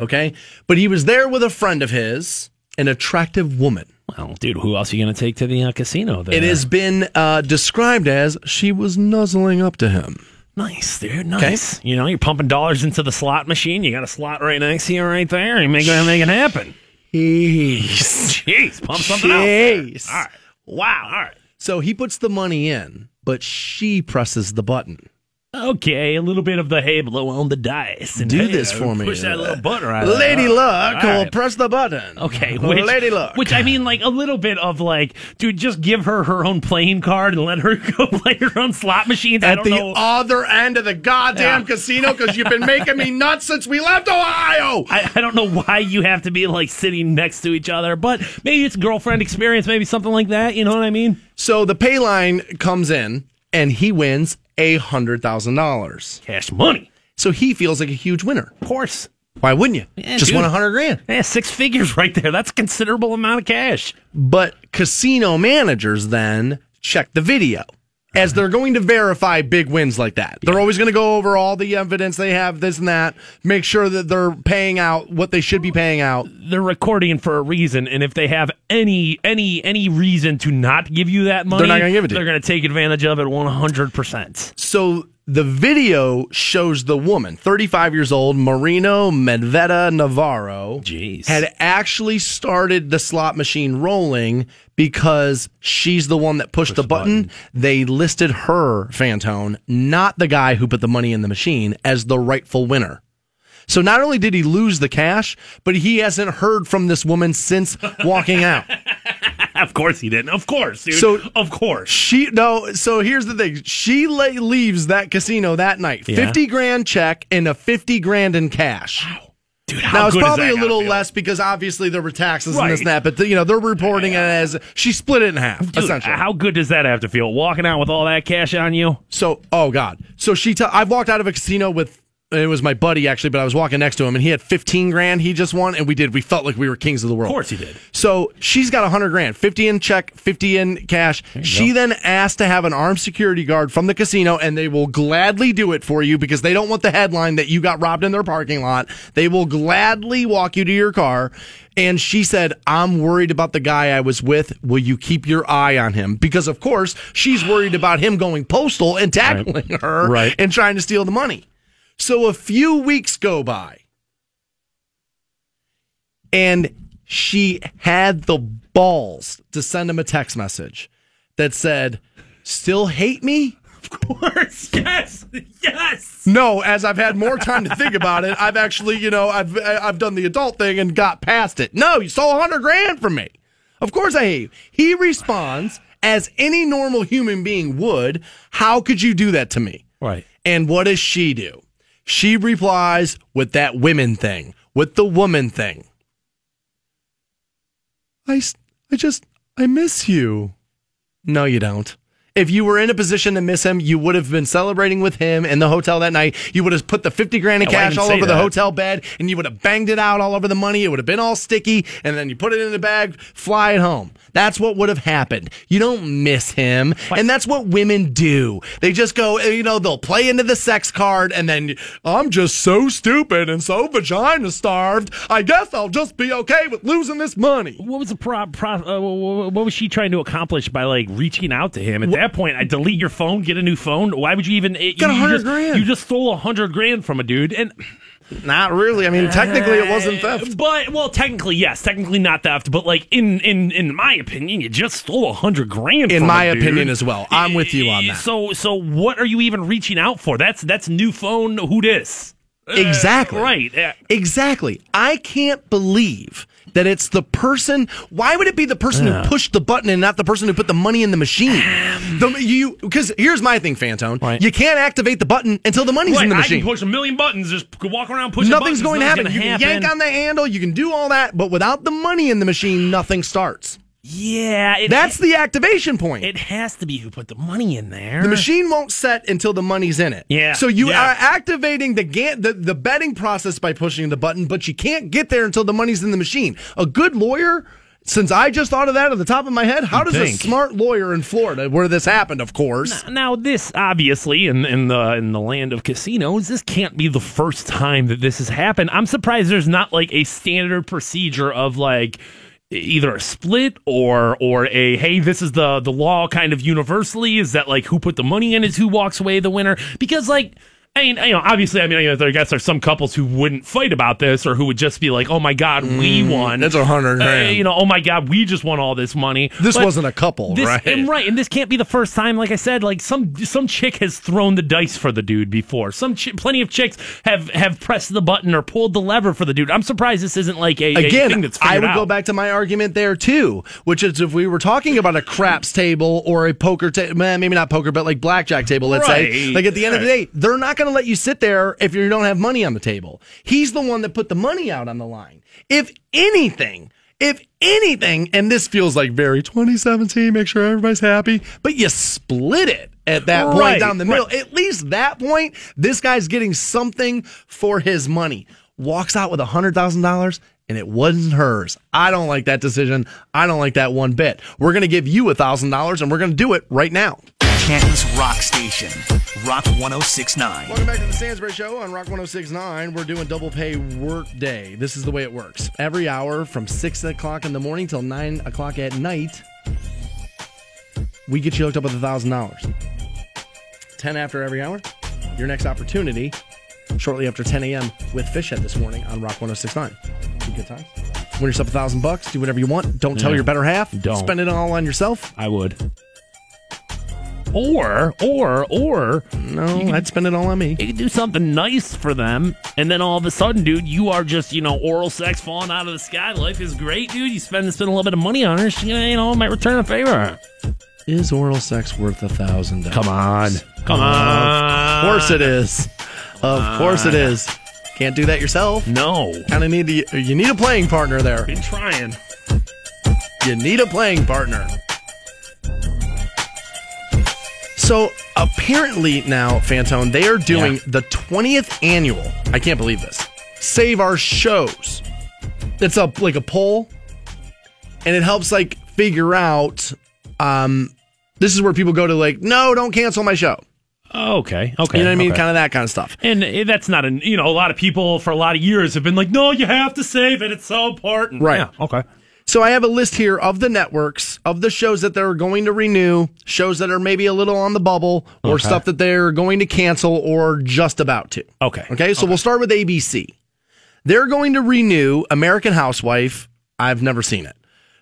Okay. But he was there with a friend of his, an attractive woman. Well, dude, who else are you going to take to the uh, casino? There? It has been uh, described as she was nuzzling up to him. nice, dude. Nice. You know, you're pumping dollars into the slot machine. You got a slot right next to you, right there. You make make it happen. Jeez. Jeez, pump something out. Jeez. All right. Wow. All right. So he puts the money in, but she presses the button. Okay, a little bit of the hey, blow on the dice. And Do hey, this for uh, me. Push that little button right. Lady Luck will right. press the button. Okay, which, Lady Luck. Which I mean, like a little bit of like, dude, just give her her own playing card and let her go play her own slot machines. I at the know. other end of the goddamn Yeah. casino because you've been making me nuts since we left Ohio. I, I don't know why you have to be like sitting next to each other, but maybe it's girlfriend experience, maybe something like that. You know what I mean? So the pay line comes in and he wins a hundred thousand dollars. Cash money, So he feels like a huge winner. of course. Why wouldn't you? Yeah, Just dude. won a hundred grand. Yeah, six figures right there. That's a considerable amount of cash. But casino managers then check the video as they're going to verify big wins like that. They're always going to go over all the evidence they have, this and that, make sure that they're paying out what they should be paying out. They're recording for a reason, and if they have any any any reason to not give you that money, they're not gonna give it to They're going to take advantage of it one hundred percent. So the video shows the woman, 35 years old, Marino Medveda Navarro, Jeez. had actually started the slot machine rolling because she's the one that pushed the button. They listed her, Fantone, not the guy who put the money in the machine, as the rightful winner. So not only did he lose the cash, but he hasn't heard from this woman since walking out. Of course he didn't. Of course, dude. So- of course. She no. So here's the thing. She la- leaves that casino that night. Yeah. Fifty grand check and a fifty grand in cash. Dude, how Now it's probably a little feel? less because obviously there were taxes and this and that. But you know they're reporting it as she split it in half Dude, essentially. how good does that have to feel? Walking out with all that cash on you? So, oh god. So she, i I've walked out of a casino with. It was my buddy actually, but I was walking next to him, and he had fifteen grand he just won, and we did. We felt like we were kings of the world. Of course he did. So she's got a hundred grand, fifty in check, fifty in cash. She then asked to have an armed security guard from the casino, and they will gladly do it for you because they don't want the headline that you got robbed in their parking lot. They will gladly walk you to your car. And she said, I'm worried about the guy I was with. Will you keep your eye on him? Because of course she's worried about him going postal and tackling her Right. and trying to steal the money. So a few weeks go by and she had the balls to send him a text message that said, Still hate me? Of course. Yes. Yes. No, as I've had more time to think about it, I've actually, you know, I've I've done the adult thing and got past it. No, you stole a hundred grand from me. Of course I hate you. He responds as any normal human being would. How could you do that to me? Right. And what does she do? She replies with that women thing, with the woman thing. I, I just, I miss you. No, you don't. If you were in a position to miss him, you would have been celebrating with him in the hotel that night. You would have put the 50 grand in Yeah, cash all over the hotel bed and you would have banged it out all over the money. It would have been all sticky and then you put it in the bag, fly it home. That's what would have happened. You don't miss him. And that's what women do. They just go, you know, they'll play into the sex card and then I'm just so stupid and so vagina starved. I guess I'll just be okay with losing this money. What was the pro, pro uh, what what was she trying to accomplish by like reaching out to him? At that point, I delete your phone, get a new phone. Why would you even? It, Got a you, hundred just, grand. You just stole a hundred grand from a dude, and Not really. I mean, technically it wasn't Uh, theft. But well, technically yes, technically not theft. But like in in in my opinion, you just stole a hundred grand. In from my opinion as well. I'm with you on that. So so what are you even reaching out for? That's that's new phone. Who dis? Exactly. Right. Uh, Exactly. I can't believe that it's the person. Why would it be the person who pushed the button and not the person who put the money in the machine? The, you because here's my thing, Fantone. Right. You can't activate the button until the money's Right, in the machine. I can push a million buttons. Just walk around pushing. Nothing's buttons. going to happen. You can yank on the handle. You can do all that, but without the money in the machine, nothing starts. Yeah, it, That's the activation point. it has to be who put the money in there. The machine won't set until the money's in it. Yeah, So you yeah. are activating the, ga- the the betting process by pushing the button, but you can't get there until the money's in the machine. A good lawyer Since I just thought of that at the top of my head, how does a smart lawyer in Florida, where this happened, of course, Now, this obviously in, in the in the land of casinos, this can't be the first time that this has happened. I'm surprised there's not like a standard procedure of like either a split or or a hey, this is the the law kind of universally. Is that like who put the money in is who walks away the winner? Because like. I mean, you know, obviously, I mean, you know, I guess there's some couples who wouldn't fight about this, or who would just be like, "Oh my God, we won!" that's a hundred Uh, you know, oh my God, we just won all this money. this But- wasn't a couple, this, right? and right, and this can't be the first time. Like I said, like some some chick has thrown the dice for the dude before. Some chi- plenty of chicks have have pressed the button or pulled the lever for the dude. I'm surprised this isn't like a, a thing Again, that's I would go back to my argument there too, which is if we were talking about a craps table or a poker table, maybe not poker, but like blackjack table, let's say. Like at the end of the day, they're not going to let you sit there if you don't have money on the table. He's the one that put the money out on the line. If anything, if anything, and this feels like very 2017, make sure everybody's happy, but you split it at that point down the middle. At least that point, this guy's getting something for his money. Walks out with a hundred thousand dollars. And it wasn't hers. I don't like that decision. I don't like that one bit. We're going to give you a thousand dollars and we're going to do it right now. Canton's Rock Station. Rock 1069. Welcome back to the Stansbury Show on Rock 1069. We're doing double pay work day. This is the way it works. Every hour from 6 o'clock in the morning till 9 o'clock at night, we get you hooked up with $1,000. 10 after every hour, your next opportunity, shortly after 10 a.m. with Fishhead this morning on Rock 1069. Some good times. Win yourself a thousand bucks. Do whatever you want. Don't tell Yeah. your better half. Don't. Spend it all on yourself. I would. Or or or No, I'd spend it all on me. you could do something nice for them, and then all of a sudden, dude, you are just you know oral sex falling out of the sky. Life is great, dude. You spend spend a little bit of money on her, she you know might return a favor. Is oral sex worth a thousand dollars? Come on, come on. Of course it is. Of course it is. Can't do that yourself. No, Kind of need to, you need a playing partner there. been trying. You need a playing partner. So apparently now, Fantone, they are doing Yeah. the 20th annual. I can't believe this. Save our shows. It's a like a poll, and it helps like figure out. Um, this is where people go to like, no, don't cancel my show. Okay, okay. You know what I mean? okay. Kind of that kind of stuff. And uh, that's not an you know a lot of people for a lot of years have been like, no, you have to save it. It's so important. Right. Yeah, okay. So I have a list here of the networks of the shows that they're going to renew, shows that are maybe a little on the bubble, or Okay. stuff that they're going to cancel or just about to. Okay. Okay. So we'll start with ABC. They're going to renew American Housewife. I've never seen it.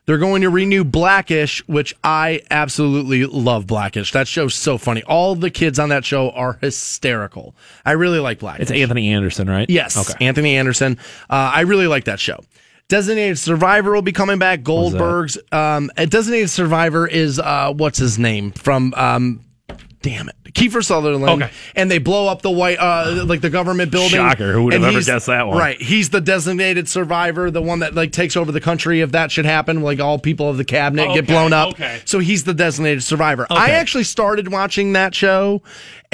They're going to renew Blackish, which I absolutely love Blackish. That show's so funny. All the kids on that show are hysterical. I really like Blackish. It's Anthony Anderson, right? Yes, Okay. Anthony Anderson. Uh, I really like that show. Designated Survivor will be coming back. Goldberg's. Um, a Designated Survivor is uh, what's his name from? Um, damn it, Kiefer Sutherland. Okay. And they blow up the white, uh, like the government building. Shocker. Who would have ever guessed that one? Right. He's the designated survivor, the one that like takes over the country if that should happen. Like all people of the cabinet get blown up. okay. So he's the designated survivor. I actually started watching that show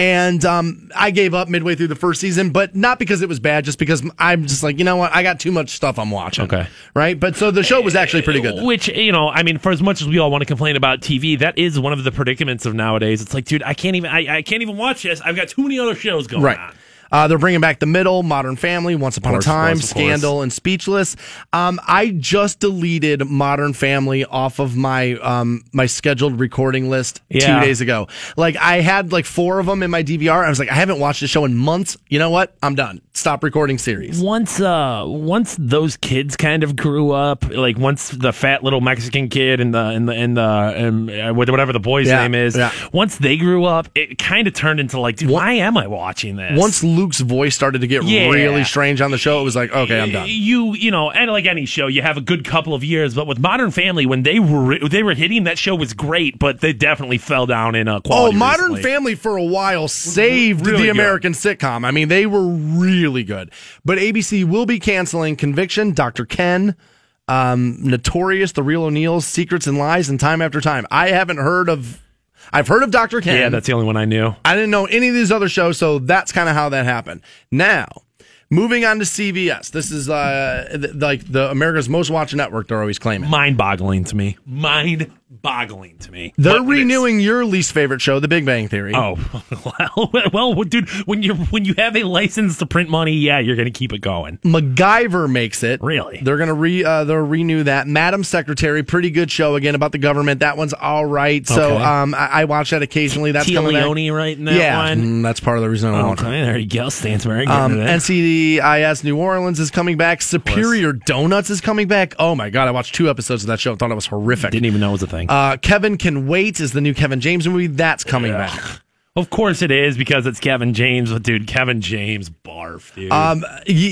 and um, I gave up midway through the first season, but not because it was bad, just because I'm just like, you know what? I got too much stuff I'm watching. Okay. Right. But so the show was actually pretty good. though. Which you know, I mean, for as much as we all want to complain about TV, that is one of the predicaments of nowadays. It's like, dude, I can't even, I, I can't even watch this. I've got too many other shows going Right. on. Uh, they're bringing back the middle, Modern Family, Once Upon course, a Time, course. Scandal, and Speechless. Um, I just deleted Modern Family off of my um, my scheduled recording list Yeah. two days ago. Like I had like four of them in my DVR. I was like, I haven't watched the show in months. You know what? I'm done. Stop recording series. Once, uh, once those kids kind of grew up, like once the fat little Mexican kid and the and the and the and, uh, whatever the boy's Yeah, name is, yeah. once they grew up, it kind of turned into like, dude, why am I watching this? Once Luke's voice started to get Yeah. really strange on the show, it was like, okay, I'm done. You you know, and like any show, you have a good couple of years. But with Modern Family, when they were they were hitting, that show was great, but they definitely fell down in uh, Oh. Modern recently. Family for a while saved really the good. American sitcom. I mean, they were really good. But ABC will be canceling Conviction, Dr. Ken, um, Notorious, The Real O'Neills, Secrets and Lies, and Time After Time. I haven't heard of. I've heard of Dr. Ken. Yeah, that's the only one I knew. I didn't know any of these other shows, so that's kind of how that happened. Now, Moving on to CBS. This is uh, th- like the America's most watched network. They're always claiming. Mind boggling to me. Mind boggling to me. They're But renewing your least favorite show, The Big Bang Theory. Oh well, well, dude. When you when you have a license to print money, yeah, you're going to keep it going. MacGyver makes it. Really? They're gonna re uh, they'll renew that. Madam Secretary, pretty good show again about the government. That one's all right. So Okay. um, I, I watch that occasionally. That's Téa. Leoni right in that yeah, one. mm, that's part of the reason I watch it. Okay, there you go. Getting Um. NCIS New Orleans is coming back. Superior Donuts is coming back. Oh my god, I watched two episodes of that show. I thought it was horrific. Didn't even know it was a thing. Uh, Kevin Can Wait is the new Kevin James movie. That's coming back. of course it is because it's Kevin James. But dude, Kevin James, barf, dude. Um,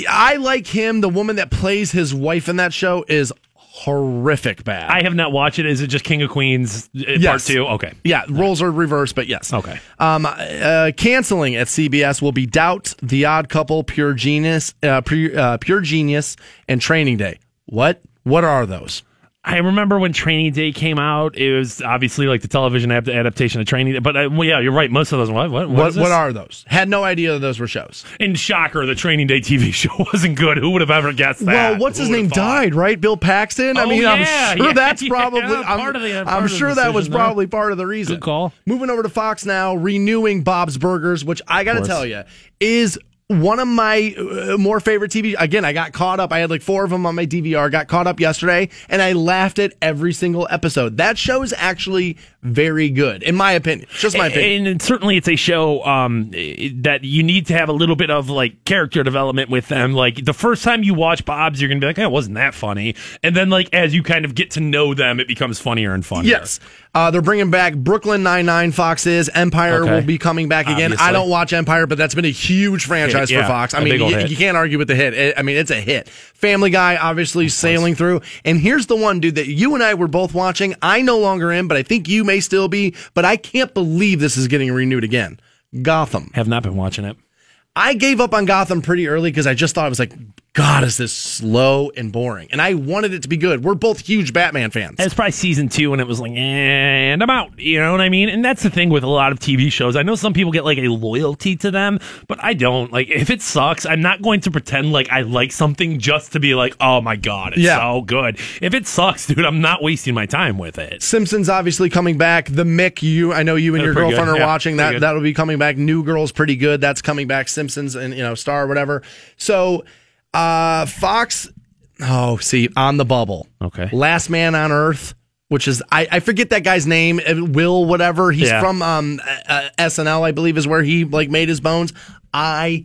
I like him. The woman that plays his wife in that show is horrific bad. I have not watched it. Is it just King of Queens uh, part two? Okay. yeah, roles are reversed, but yes. Okay. Um, uh, canceling at CBS will be Doubt, The Odd Couple, Pure Genius, uh, Pure, uh, Pure Genius, and Training Day. What? What are those? I remember when Training Day came out. It was obviously like the television adaptation of Training Day. But uh, well, yeah, you're right. Most of those. What? What? What? is What this? are those? Had no idea that those were shows. And shocker, the Training Day TV show wasn't good. Who would have ever guessed that? Well, what's Who his name? thought? Died, right? Bill Paxton. I Oh, mean, yeah, I'm sure yeah, that's yeah, probably. I'm, part of the- part I'm of the sure that was decision there. probably part of the reason. Good call. Moving over to Fox now, renewing Bob's Burgers, which I got to tell you is one of my uh, more favorite TV. Again, I got caught up. I had like four of them on my DVR. Got caught up yesterday, and I laughed at every single episode. That show is actually very good, in my opinion. Just my opinion. And certainly, it's a show um, that you need to have a little bit of like character development with them. Like the first time you watch Bob's, you're gonna be like, "It wasn't that funny?" And then, like as you kind of get to know them, it becomes funnier and funnier. Yes. Uh, they're bringing back Brooklyn Nine Nine. Fox is Empire Okay. will be coming back again. Obviously. I don't watch Empire, but that's been a huge franchise Hit, yeah, for Fox. I a mean, you, you can't argue with the hit. It- I mean, it's a hit. Family Guy, obviously sailing through. And here's the one, dude, that you and I were both watching. I no longer am, but I think you may still be. But I can't believe this is getting renewed again. Gotham. Have not been watching it. I gave up on Gotham pretty early because I just thought it was like, God, is this slow and boring? And I wanted it to be good. We're both huge Batman fans. It's probably season two, and it was like, and I'm out. You know what I mean? And that's the thing with a lot of TV shows. I know some people get like a loyalty to them, but I don't. Like, if it sucks, I'm not going to pretend like I like something just to be like, oh my god, it's Yeah. so good. If it sucks, dude, I'm not wasting my time with it. Simpsons obviously coming back. The Mick, you I know you and They're your girlfriend good. are Yeah, watching that. good. That'll be coming back. New Girl's pretty good. That's coming back. Simpsons and you know Star whatever. So uh Fox. Oh, see on the bubble. Okay. Last Man on Earth. Which is I, I forget that guy's name uh, Will whatever he's Yeah. from um uh, uh, SNL I believe is where he like made his bones I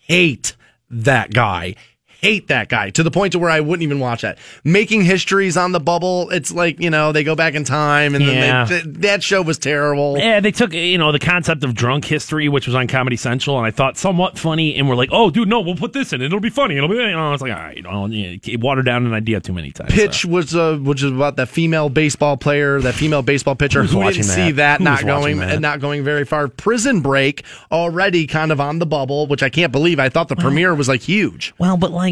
hate that guy. Hate that guy to the point to where I wouldn't even watch that. Making History's on the bubble. It's like you know they go back in time and Yeah. then they, th- that show was terrible. Yeah, they took you know the concept of drunk history, which was on Comedy Central, and I thought somewhat funny. And we're like, oh, dude, no, we'll put this in. It'll be funny. It'll be. You know, it's like, all right, you know, yeah, water down an idea too many times. Pitch was uh, which is about that female baseball player, that female baseball pitcher who didn't watching see that? that Who's not going that? not going very far. Prison Break already kind of on the bubble, which I can't believe. I thought the premiere was like huge. Well, but like,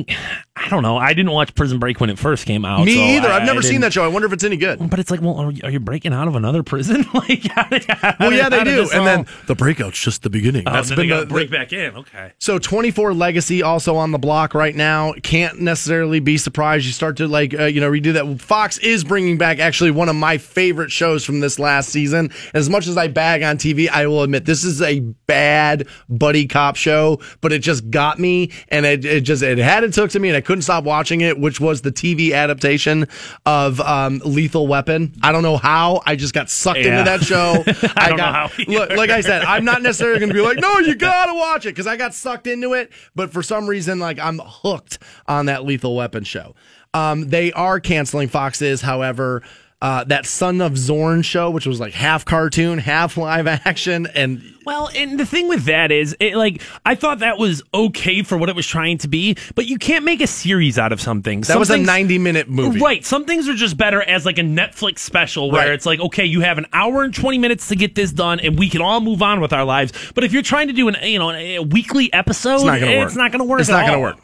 I don't know. I didn't watch Prison Break when it first came out. Me so either. I- I've never seen that show. I wonder if it's any good. But it's like, well, are you, are you breaking out of another prison? like, how did- how Well, did- yeah, they do. And all- then the breakout's just the beginning. Oh, That's been they the, break back in. Okay. So 24 Legacy also on the block right now. Can't necessarily be surprised. You start to like uh, you know redo that. Fox is bringing back actually one of my favorite shows from this last season. As much as I bag on TV, I will admit this is a bad buddy cop show, but it just got me and it, it just it had it took to me and I couldn't stop watching it. Which was the TV adaptation of um, Lethal Weapon. I don't know how. I just got sucked Yeah. into that show. I, don't know got how look, like I said, I'm not necessarily going to be like, no, you gotta watch it because I got sucked into it. But for some reason, like I'm hooked on that Lethal Weapon show. Um, they are canceling Fox is, however, uh, that Son of Zorn show, which was like half cartoon, half live action, and Well, and the thing with that is, it, like, I thought that was okay for what it was trying to be, but you can't make a series out of something. that was a 90 minute movie. Right. Some things are just better as like a Netflix special where Right. it's like, okay, you have an hour and 20 minutes to get this done and we can all move on with our lives. But if you're trying to do an, you know, a weekly episode, It's not going to work. It's not going to work. It's not going to work.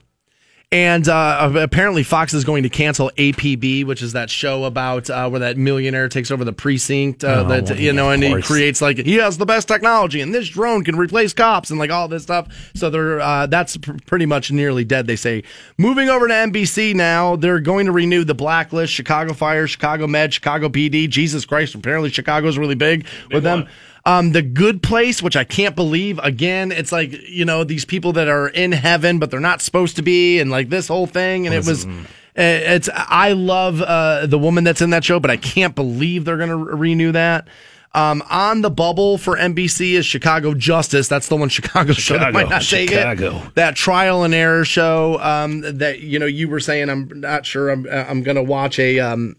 And uh, apparently, Fox is going to cancel APB, which is that show about uh, where that millionaire takes over the precinct. Uh, Oh, that well, you know, and he creates like he has the best technology, and this drone can replace cops and like all this stuff. So they're uh, that's pr- pretty much nearly dead. They say moving over to NBC now. They're going to renew the Blacklist, Chicago Fire, Chicago Med, Chicago PD. Jesus Christ! Apparently, Chicago's really big, with them. Um, the Good Place, which I can't believe. Again, it's like you know these people that are in heaven, but they're not supposed to be, and like this whole thing. And it was, uh, it's. I love uh, the woman that's in that show, but I can't believe they're going to renew that. Um, on the bubble for NBC is Chicago Justice. That's the one Chicago, show that might not take it. That trial and error show um, that you know you were saying. I'm not sure. I'm I'm going to watch a. Um,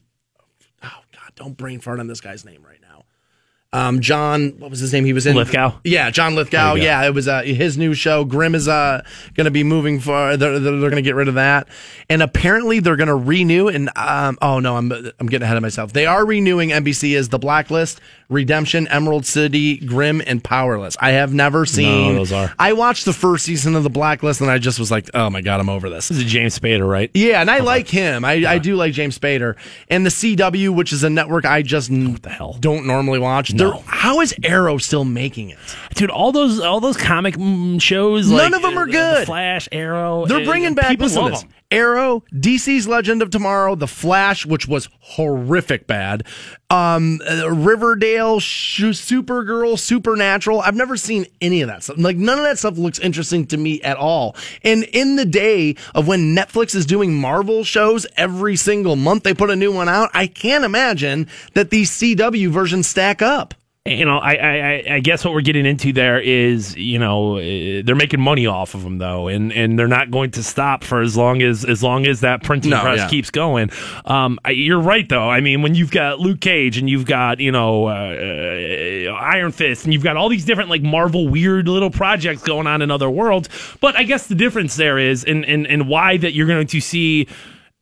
oh God! Don't brain fart on this guy's name right now. Um, John, what was his name? He was in Lithgow? Yeah, John Lithgow. There you go. Yeah, it was uh, his new show. Grimm is uh, going to be moving for. They're, they're, going to get rid of that, and apparently they're going to renew. And um, oh no, I'm I'm getting ahead of myself. They are renewing NBC as The Blacklist, Redemption, Emerald City, Grimm, and Powerless. I have never seen. those are. I watched the first season of The Blacklist, and I just was like, oh my god, I'm over this. This is James Spader, right? Yeah, and I like him. I, I do like James Spader. And the CW, which is a network I just what the hell? don't normally watch. No. How is Arrow still making it? Dude, all those all those comic mm, shows, None like, them are uh, good. The Flash, Arrow, They're bringing back people listen to this. 'em. Arrow, DC's Legend of Tomorrow, The Flash, which was horrific bad, um, uh, Riverdale, Supergirl, Supernatural. I've never seen any of that stuff. Like none of that stuff looks interesting to me at all. And in the day of when Netflix is doing Marvel shows every single month, they put a new one out. I can't imagine that these CW versions stack up. You know, I, I, I- guess what we're getting into there is, you know, uh, they're making money off of them though, and, and they're not going to stop for as long as as long as that printing No, press yeah. keeps going. Um, I, you're right though. I mean, when you've got Luke Cage and you've got you know uh, uh, Iron Fist and you've got all these different like Marvel weird little projects going on in other worlds, but I guess the difference there is, and and and why that you're going to see.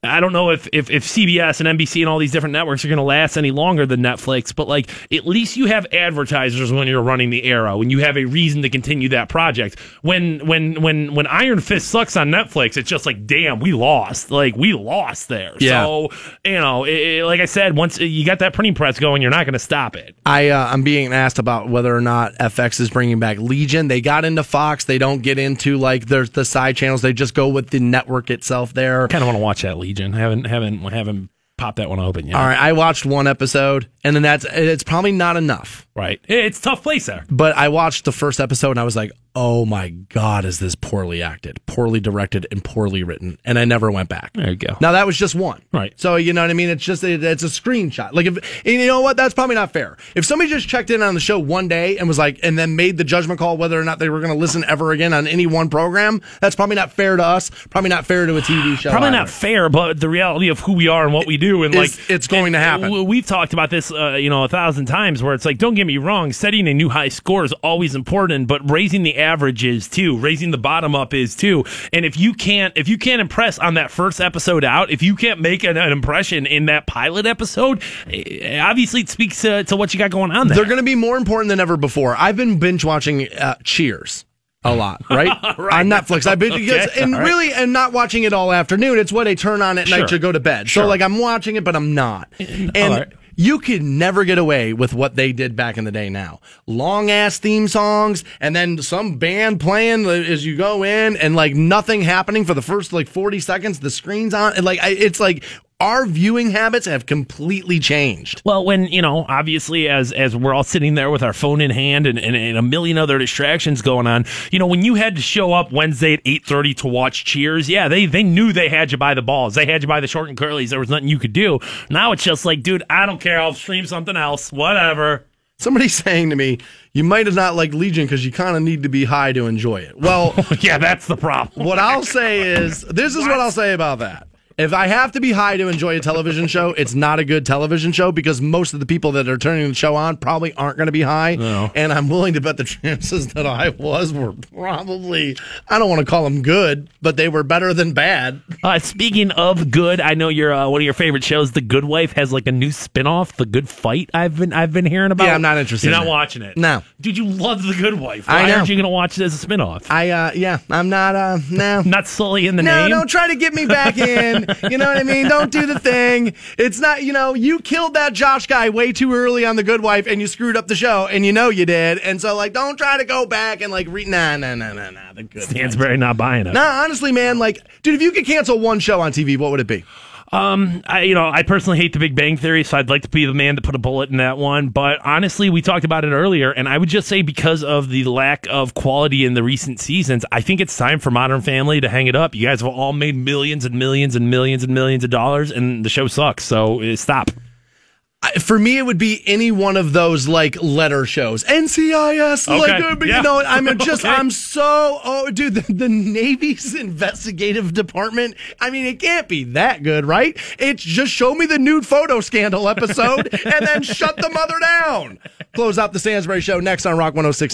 I don't know if, if, if CBS and NBC and all these different networks are going to last any longer than Netflix, but like at least you have advertisers when you're running the Arrow and you have a reason to continue that project. When when when when Iron Fist sucks on Netflix, it's just like damn, we lost. Like we lost there. Yeah. So you know, it, it- like I said, once you got that printing press going, you're not going to stop it. I uh, I'm being asked about whether or not FX is bringing back Legion. They got into Fox. They don't get into like there's the side channels. They just go with the network itself. There. Kind of want to watch that Legion. Haven't haven't haven't popped that one open yet. All right, I watched one episode, and then that's it's probably not enough. Right. It's a tough place there. But I watched the first episode, and I was like, "Oh my god, is this poorly acted, poorly directed, and poorly written?" And I never went back. There you go. Now that was just one, Right. So you know what I mean? It's just it, it's a screenshot. Like if and you know what? That's probably not fair. If somebody just checked in on the show one day and was like, and then made the judgment call whether or not they were going to listen ever again on any one program, that's probably not fair to us. Probably not fair to a TV show. Probably either. not fair, but the reality of who we are and what we do, and Is- like it's going to happen. We've talked about this, uh, you know, a thousand times. Where it's like, don't get me wrong, setting a new high score is always important, but raising the average is too. Raising the bottom up is too. And if you can't, if you can't impress on that first episode out, if you can't make an, an impression in that pilot episode, eh, obviously it speaks to, to what you got going on there. They're going to be more important than ever before. I've been binge watching uh, Cheers a lot, right? On Netflix. I've been because, Okay, and right. really and not watching it all afternoon. It's what I turn on at night to go to bed. Sure. So like I'm watching it, but I'm not. And all right. You could never get away with what they did back in the day now. Long ass theme songs and then some band playing as you go in and like nothing happening for the first like 40 seconds. The screen's on and like I, it's like our viewing habits have completely changed. Well, when you know, obviously, as as we're all sitting there with our phone in hand and, and, and a million other distractions going on, you know, when you had to show up Wednesday at eight thirty to watch Cheers, yeah, they they knew they had you by the balls, they had you by the short and curlies. There was nothing you could do. Now it's just like, dude, I don't care. I'll stream something else, whatever. Somebody's saying to me, you might have not liked Legion because you kind of need to be high to enjoy it. Well, yeah, that's the problem. what I'll say is, this is what I'll say about that. If I have to be high to enjoy a television show, it's not a good television show because most of the people that are turning the show on probably aren't going to be high. No. And I'm willing to bet the chances that I was were probably, I don't want to call them good, but they were better than bad. Uh, speaking of good, I know your uh, one of your favorite shows, The Good Wife, has like a new spinoff, The Good Fight. I've been I've been hearing about. Yeah, I'm not interested You're in not that. watching it. No. dude, you love The Good Wife. I Why know. aren't you going to watch it as a spinoff? I, uh, yeah, I'm not, uh, no. not Sully in the No, name. don't try to get me back in. You know what I mean? Don't do the thing. It's not, you know, you killed that Josh guy way too early on The Good Wife and you screwed up the show and you know you did. And so, like, don't try to go back and, like, re- nah, nah, nah, nah, nah. The Good Wife. Not buying it. Nah, honestly, man, like, dude, if you could cancel one show on TV, what would it be? I, you know, I personally hate the Big Bang Theory, so I'd like to be the man to put a bullet in that one. But honestly, we talked about it earlier, and I would just say because of the lack of quality in the recent seasons, I think it's time for Modern Family to hang it up. You guys have all made millions and millions and millions and millions of dollars, and the show sucks. So uh, stop. For me, it would be any one of those like letter shows, NCIS. Like, Okay. uh, but, Yeah. you know, I'm just, Okay. I'm so, oh, dude, the, the Navy's investigative department. I mean, it can't be that good, right? It's just show me the nude photo scandal episode and then shut the mother down. Close out the Stansbury show next on Rock 106.